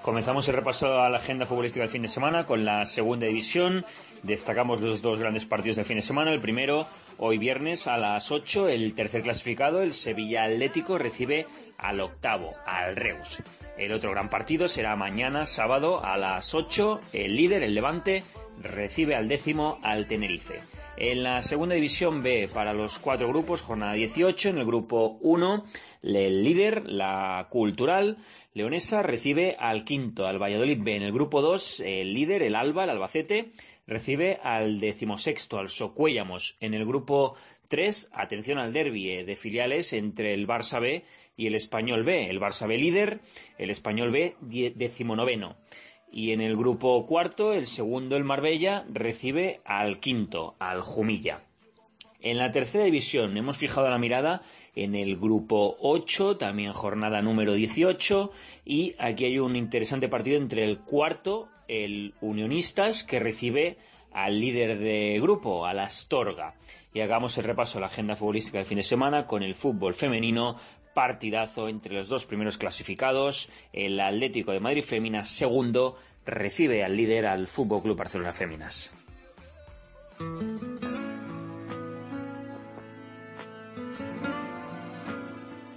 Comenzamos el repaso a la agenda futbolística del fin de semana con la segunda división. Destacamos los dos grandes partidos del fin de semana. El primero, hoy viernes a las 8, el tercer clasificado, el Sevilla Atlético, recibe al octavo, al Reus. El otro gran partido será mañana, sábado, a las 8. El líder, el Levante, recibe al décimo, al Tenerife. En la segunda división B, para los cuatro grupos, jornada 18, en el grupo 1, el líder, la Cultural, Leonesa, recibe al quinto, al Valladolid B. En el grupo 2, el líder, el Alba, el Albacete, recibe al decimosexto, al Socuéllamos. En el grupo 3, atención al derbi eh, de filiales entre el Barça B y el Español B. El Barça B líder, el Español B decimonoveno. Y en el grupo cuarto, el segundo, el Marbella, recibe al quinto, al Jumilla. En la tercera división hemos fijado la mirada en el grupo 8, también jornada número 18, y aquí hay un interesante partido entre el cuarto, el Unionistas, que recibe al líder de grupo, al Astorga. Y hagamos el repaso a la agenda futbolística del fin de semana con el fútbol femenino, partidazo entre los dos primeros clasificados. El Atlético de Madrid Féminas, segundo, recibe al líder al Fútbol Club Barcelona Féminas.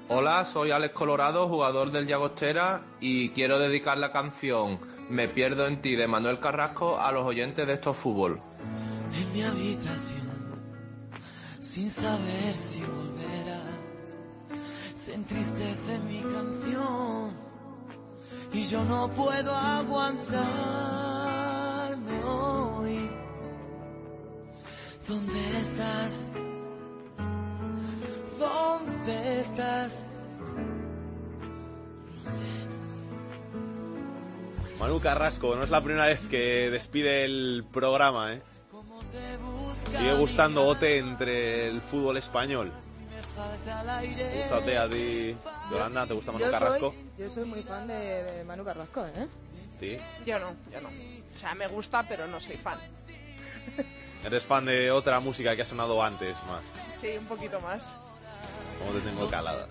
Hola, soy Alex Colorado, jugador del Llagostera, y quiero dedicar la canción Me pierdo en ti de Manuel Carrasco a los oyentes de estos fútbol. en mi habitación, sin saber si volverás. Se entristece mi canción y yo no puedo aguantarme hoy. ¿Dónde estás? ¿Dónde estás? Manu Carrasco, no es la primera vez que despide el programa, ¿eh? Sigue gustando Ote entre el fútbol español. ¿Te gusta a ti, Yolanda? ¿Te gusta Manu Yo Carrasco? soy, yo soy muy fan de, de Manu Carrasco, ¿eh? Sí. Yo no, yo no. O sea, me gusta, pero no soy fan. ¿Eres fan de otra música que ha sonado antes más? Sí, un poquito más. Como te tengo calada.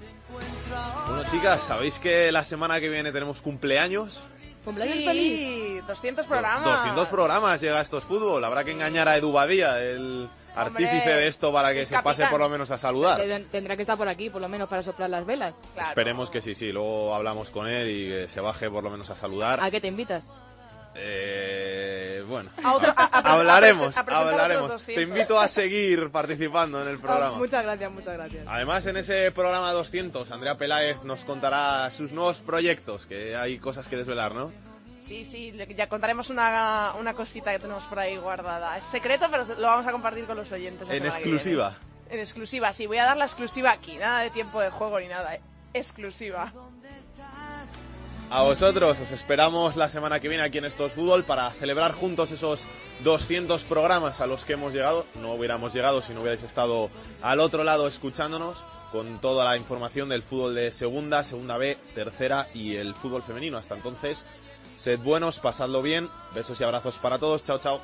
Bueno, chicas, ¿sabéis que la semana que viene tenemos cumpleaños? Cumpleaños sí, feliz. 200 programas. 200 programas llega estos fútbol. Habrá que engañar a Edu Badía, el artífice de esto, para que se pase por lo menos a saludar. Tendrá- que estar por aquí, por lo menos, para soplar las velas. Esperemos que sí, sí. Luego hablamos con él y que se baje por lo menos a saludar. ¿A qué te invitas? Eh, bueno, A otro- a- a- a hablaremos, hablaremos. otros 200. Te invito a seguir participando en el programa. Ah, muchas gracias, muchas gracias. Además, en ese programa 200, Andrea Peláez nos contará sus nuevos proyectos, que hay cosas que desvelar, ¿no? Sí, sí, ya contaremos una, una cosita que tenemos por ahí guardada. Es secreto, pero lo vamos a compartir con los oyentes. En exclusiva. En exclusiva, sí, voy a dar la exclusiva aquí. Nada de tiempo de juego ni nada. eh. Exclusiva. A vosotros os esperamos la semana que viene aquí en Estos Fútbol para celebrar juntos esos 200 programas a los que hemos llegado. No hubiéramos llegado si no hubierais estado al otro lado escuchándonos con toda la información del fútbol de segunda, segunda B, tercera y el fútbol femenino. Hasta entonces, sed buenos, pasadlo bien. Besos y abrazos para todos. Chao, chao.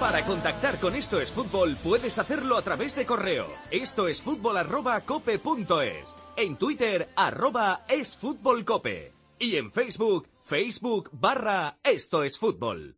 Para contactar con Esto es Fútbol puedes hacerlo a través de correo. Esto es fútbol arroba cope punto es. En Twitter arroba es fútbol cope. Y en Facebook, Facebook barra Esto es Fútbol.